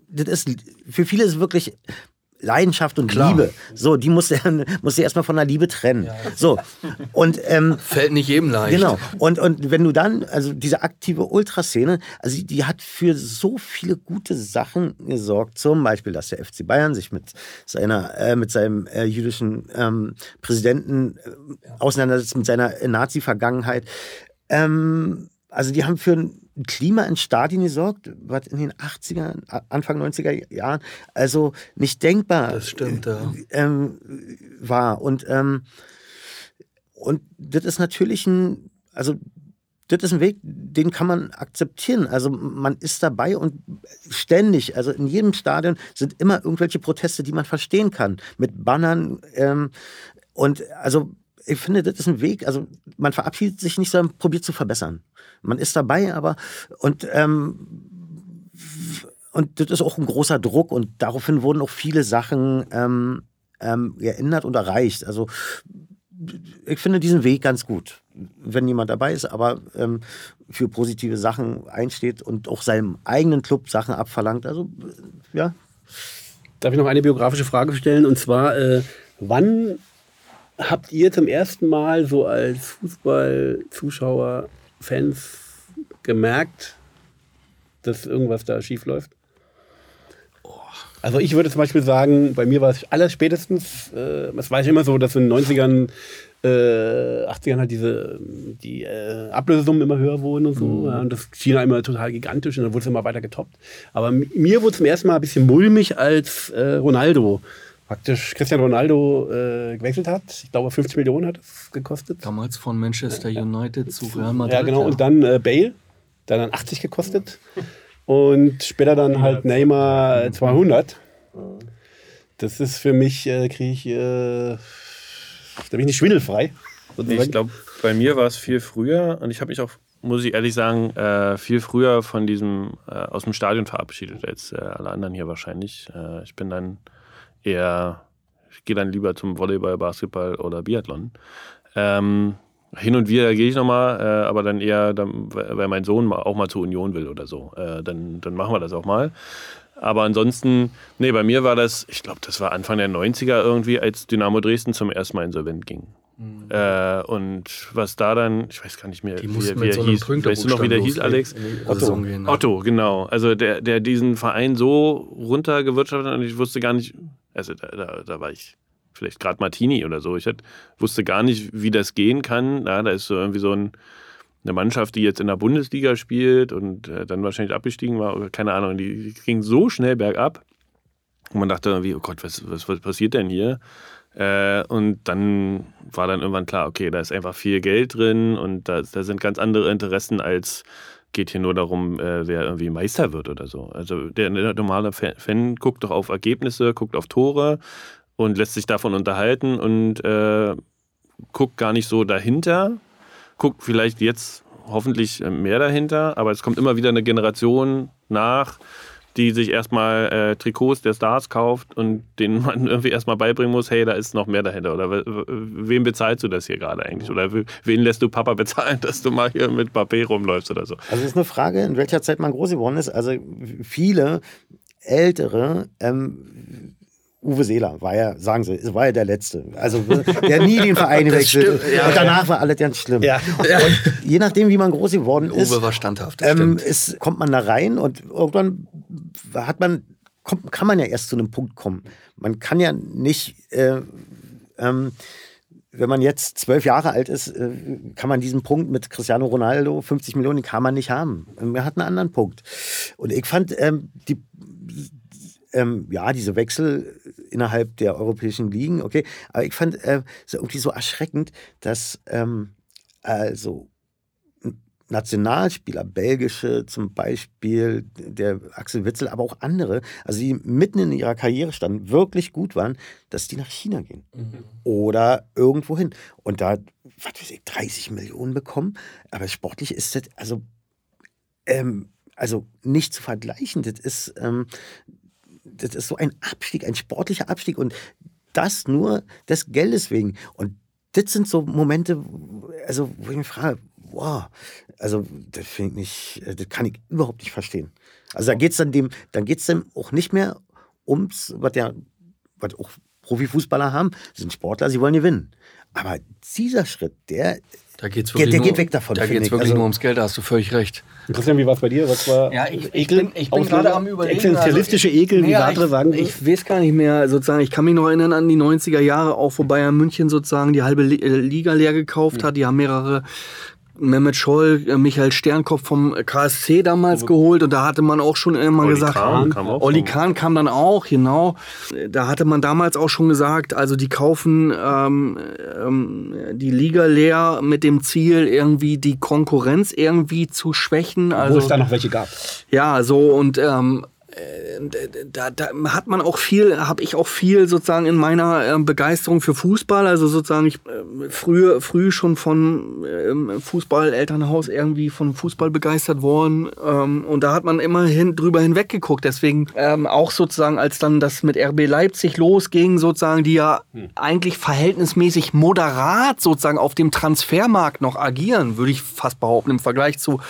das ist, für viele ist es wirklich Leidenschaft und Klar. Liebe. So, die muss er, <laughs> muss er erstmal von der Liebe trennen. Ja. So. Und, ähm, Fällt nicht jedem leicht. Genau. Und, und wenn du dann, also diese aktive Ultraszene, also die, die hat für so viele gute Sachen gesorgt. Zum Beispiel, dass der FC Bayern sich mit seiner, äh, mit seinem äh, jüdischen ähm, Präsidenten äh, auseinandersetzt, mit seiner Nazi-Vergangenheit. Ähm, also die haben für ein Klima in Stadien gesorgt, was in den 80er, Anfang 90er Jahren, also nicht denkbar das stimmt, ja. ähm, war. Und, ähm, und das ist natürlich ein, also das ist ein Weg, den kann man akzeptieren. Also man ist dabei und ständig, also in jedem Stadion sind immer irgendwelche Proteste, die man verstehen kann, mit Bannern. Ähm, und also ich finde, das ist ein Weg, also man verabschiedet sich nicht, sondern probiert zu verbessern. Man ist dabei, aber und ähm, und das ist auch ein großer Druck und daraufhin wurden auch viele Sachen ähm, ähm, geändert und erreicht. Also ich finde diesen Weg ganz gut, wenn jemand dabei ist, aber ähm, für positive Sachen einsteht und auch seinem eigenen Club Sachen abverlangt. Also ja. Darf ich noch eine biografische Frage stellen? Und zwar, äh, wann habt ihr zum ersten Mal so als Fußballzuschauer, Fans gemerkt, dass irgendwas da schief läuft? Also ich würde zum Beispiel sagen, bei mir war es alles spätestens, äh, es war ich immer so, dass in den 90ern, äh, 80ern halt diese die äh, Ablösesummen immer höher wurden und so. Mhm. Ja, und das China immer total gigantisch und dann wurde es immer weiter getoppt. Aber mir wurde zum ersten Mal ein bisschen mulmig, als äh, Ronaldo praktisch Cristiano Ronaldo äh, gewechselt hat. Ich glaube, 50 Millionen hat es gekostet. Damals von Manchester United zu Real Madrid. Ja, genau. Ja. Und dann äh, Bale, der dann 80 gekostet. Und später dann halt Neymar 200. Das ist für mich, äh, kriege ich, äh, da bin ich nicht schwindelfrei. Ich glaube, bei mir war es viel früher und ich habe mich auch, muss ich ehrlich sagen, äh, viel früher von diesem, äh, aus dem Stadion verabschiedet als äh, alle anderen hier wahrscheinlich. Äh, ich bin dann eher, ich gehe dann lieber zum Volleyball, Basketball oder Biathlon. Ähm, hin und wieder gehe ich nochmal, äh, aber dann eher, dann, weil mein Sohn auch mal zur Union will oder so. Äh, dann, dann machen wir das auch mal. Aber ansonsten, nee, bei mir war das, ich glaube, das war Anfang der 90er irgendwie, als Dynamo Dresden zum ersten Mal insolvent ging. Mhm. Äh, und was da dann, ich weiß gar nicht mehr, wie, wie er so hieß. Weißt du noch, wie der hieß, Alex? Otto. Otto, genau. Also der, der diesen Verein so runtergewirtschaftet hat und ich wusste gar nicht, also da, da, da war ich vielleicht gerade Martini oder so. Ich hat, wusste gar nicht, wie das gehen kann. Ja, da ist so irgendwie so ein, eine Mannschaft, die jetzt in der Bundesliga spielt und äh, dann wahrscheinlich abgestiegen war, keine Ahnung, die, die ging so schnell bergab. Und man dachte irgendwie, oh Gott, was, was, was passiert denn hier? Äh, und dann war dann irgendwann klar, okay, da ist einfach viel Geld drin und da, da sind ganz andere Interessen als geht hier nur darum, äh, wer irgendwie Meister wird oder so. Also der, der normale Fan, Fan, guckt doch auf Ergebnisse, guckt auf Tore und lässt sich davon unterhalten und äh, guckt gar nicht so dahinter, guckt vielleicht jetzt hoffentlich mehr dahinter, aber es kommt immer wieder eine Generation nach, die sich erstmal äh, Trikots der Stars kauft und denen man <laughs> irgendwie erstmal beibringen muss, hey, da ist noch mehr dahinter. Oder wem bezahlst du das hier gerade eigentlich? Oder wen lässt du Papa <laughs> bezahlen, dass du mal hier mit Papier rumläufst oder so? Also es ist eine Frage, in welcher Zeit man groß geworden ist. Also viele Ältere ähm, Uwe Seeler war ja, sagen Sie, war ja der Letzte. Also der nie den Verein <laughs> wechselt. ja, und danach war alles ganz schlimm. Ja. Und je nachdem, wie man groß geworden ist, Uwe war standhaft, ähm, ist, kommt man da rein und irgendwann hat man, kommt, kann man ja erst zu einem Punkt kommen. Man kann ja nicht, äh, ähm, wenn man jetzt zwölf Jahre alt ist, äh, kann man diesen Punkt mit Cristiano Ronaldo, 50 Millionen, kann man nicht haben. Er hat einen anderen Punkt. Und ich fand ähm, die, ähm, ja, diese Wechsel innerhalb der europäischen Ligen, okay, aber ich fand äh, so irgendwie so erschreckend, dass ähm, also Nationalspieler, belgische zum Beispiel, der Axel Witzel, aber auch andere, also die mitten in ihrer Karriere standen, wirklich gut waren, dass die nach China gehen oder irgendwo hin. Und da, was weiß ich, 30 Millionen bekommen, aber sportlich ist das, also, ähm, also nicht zu vergleichen. Das ist, ähm, das ist so ein Abstieg, ein sportlicher Abstieg und das nur des Geldes wegen. Und das sind so Momente, also wo ich mich frage, wow, also das finde ich nicht, das kann ich überhaupt nicht verstehen. Also da geht es dann dem, dann geht es dann auch nicht mehr ums, was ja, was auch Profifußballer haben, sind Sportler, sie wollen gewinnen. Aber dieser Schritt, der, Da geht's der, wirklich der nur, geht weg davon. Da geht es ich. wirklich Also- nur ums Geld, da hast du völlig recht. Christian, wie war es bei dir? Was war Ja, ich- ich bin- ich bin gerade am Überlegen, Existenzialistische Ekel, wie ich, sagen? Ich weiß gar nicht mehr, sozusagen. Ich kann mich noch erinnern an die 90er Jahre, auch wo Bayern München sozusagen die halbe äh, Liga leer gekauft hat. Die haben mehrere Mehmet Scholl, äh, Michael Sternkopf vom KSC damals geholt und da hatte man auch schon immer Olli gesagt, Kahn kam auch Olli vom- Kahn kam dann auch, genau. Da hatte man damals auch schon gesagt, also die kaufen ähm, ähm, die Liga leer mit dem Ziel, irgendwie die Konkurrenz irgendwie zu schwächen. Also, Wo es da noch welche gab. ja, so und ähm, äh, da, da hat man auch viel, habe ich auch viel sozusagen in meiner ähm, Begeisterung für Fußball, also sozusagen ich ähm, früh, früh schon von ähm, Fußball, Elternhaus irgendwie von Fußball begeistert worden. Ähm, und da hat man immerhin drüber hinweg geguckt. Deswegen ähm, auch sozusagen, als dann das mit RB Leipzig losging, sozusagen, die ja eigentlich verhältnismäßig moderat sozusagen auf dem Transfermarkt noch agieren, würde ich fast behaupten, im Vergleich zu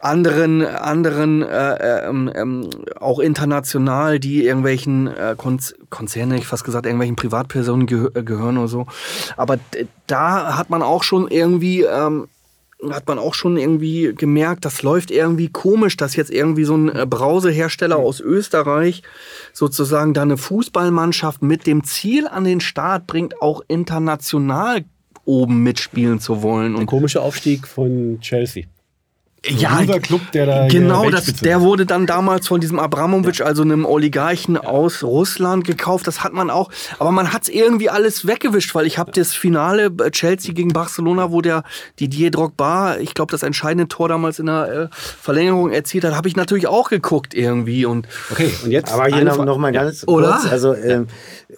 anderen, anderen äh, ähm, ähm, auch international, die irgendwelchen äh, Konz Konzerne, ich fast gesagt, irgendwelchen Privatpersonen gehö äh, gehören oder so. Aber da hat man auch schon irgendwie, ähm, hat man auch schon irgendwie gemerkt, das läuft irgendwie komisch, dass jetzt irgendwie so ein äh, Brausehersteller aus Österreich sozusagen da eine Fußballmannschaft mit dem Ziel an den Start bringt, auch international oben mitspielen zu wollen. Ein komischer Aufstieg von Chelsea. Ja, Dieser Club, der da Genau, das, der wurde dann damals von diesem Abramowitsch, also einem Oligarchen aus Russland gekauft. Das hat man auch, aber man hat es irgendwie alles weggewischt, weil ich habe das Finale äh, Chelsea gegen Barcelona, wo der Didier Drogba, ich glaube, das entscheidende Tor damals in der äh, Verlängerung erzielt hat, habe ich natürlich auch geguckt irgendwie und Okay, und jetzt Aber hier noch, noch mal ganz Oder? kurz, also ähm,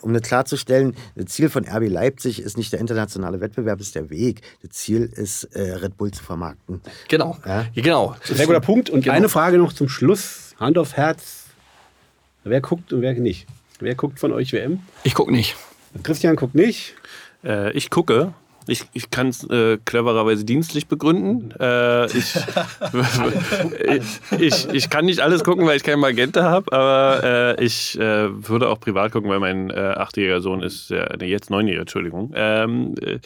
um das klarzustellen, das Ziel von RB Leipzig ist nicht der internationale Wettbewerb, ist der Weg. Das Ziel ist, äh, Red Bull zu vermarkten. genau, Ja. genau. Sehr guter Punkt. Und Genau. eine Frage noch zum Schluss. Hand aufs Herz. Wer guckt und wer nicht? Wer guckt von euch WM? Ich guck nicht. Christian guckt nicht. Äh, ich gucke. Ich, ich kann es äh, clevererweise dienstlich begründen. Äh, ich, <laughs> <laughs> ich, ich kann nicht alles gucken, weil ich kein Magenta habe, aber äh, ich äh, würde auch privat gucken, weil mein äh, achtjähriger Sohn ist, äh, nee, jetzt neunjähriger, Entschuldigung. Ähm, äh,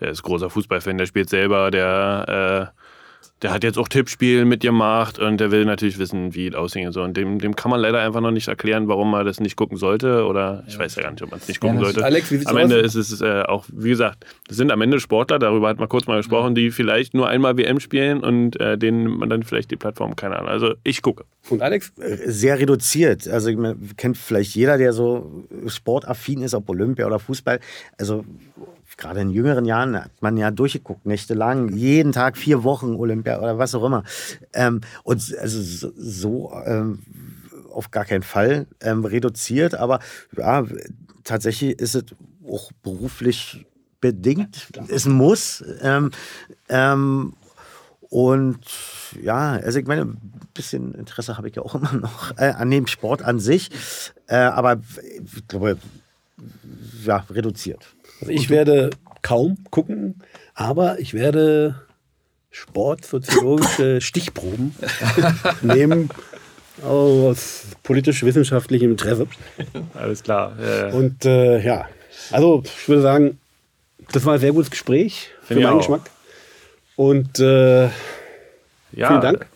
der ist großer Fußballfan, der spielt selber, der, äh, der hat jetzt auch Tippspiel mitgemacht und der will natürlich wissen, wie es aussieht und so. Und dem, dem kann man leider einfach noch nicht erklären, warum man das nicht gucken sollte. Oder ich weiß ja gar nicht, ob man es nicht gucken Ja, sollte. Alex, wie sieht's Am aus? Ende ist es äh, auch, wie gesagt, das sind am Ende Sportler, darüber hat man kurz mal gesprochen, die vielleicht nur einmal WM spielen und äh, denen nimmt man dann vielleicht die Plattform, keine Ahnung. Also ich gucke. Und Alex? Äh, Sehr reduziert. Also ich meine, kennt vielleicht jeder, der so sportaffin ist, ob Olympia oder Fußball. Also gerade in jüngeren Jahren hat man ja durchgeguckt, nächtelang, jeden Tag vier Wochen Olympia oder was auch immer. Ähm, und also so, so ähm, auf gar keinen Fall ähm, reduziert, aber ja, tatsächlich ist es auch beruflich bedingt. es muss. Ähm, ähm, und ja, also ich meine, ein bisschen Interesse habe ich ja auch immer noch äh, an dem Sport an sich, äh, aber ich glaube, ja, reduziert. Also ich werde kaum gucken, aber ich werde sportsoziologische <laughs> Stichproben <laughs> nehmen aus politisch-wissenschaftlichem Interesse. Alles klar. Äh, Und äh, ja, also ich würde sagen, das war ein sehr gutes Gespräch für Finde ich meinen auch. Geschmack. Und äh, ja, vielen Dank.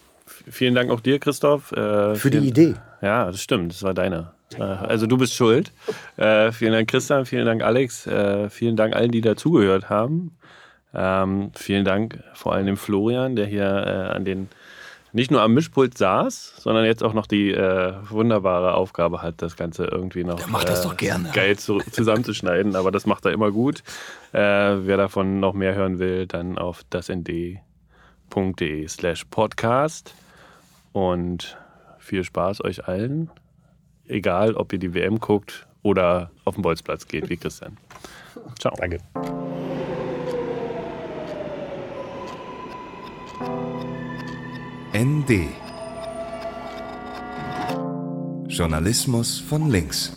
Vielen Dank auch dir, Christoph. Äh, Für die vielen- Idee. Ja, das stimmt, das war deiner. Äh, Also du bist schuld. Äh, vielen Dank, Christian, vielen Dank, Alex. Äh, vielen Dank allen, die dazugehört haben. Ähm, vielen Dank vor allem dem Florian, der hier äh, an den nicht nur am Mischpult saß, sondern jetzt auch noch die äh, wunderbare Aufgabe hat, das Ganze irgendwie noch Der macht das äh, geil zu, zusammenzuschneiden. Aber das macht er immer gut. Wer davon noch mehr hören will, dann auf dasnd.de slash podcast. Und viel Spaß euch allen. Egal, ob ihr die WM guckt oder auf den Bolzplatz geht, wie Christian. Ciao. danke. ND. Journalismus von links.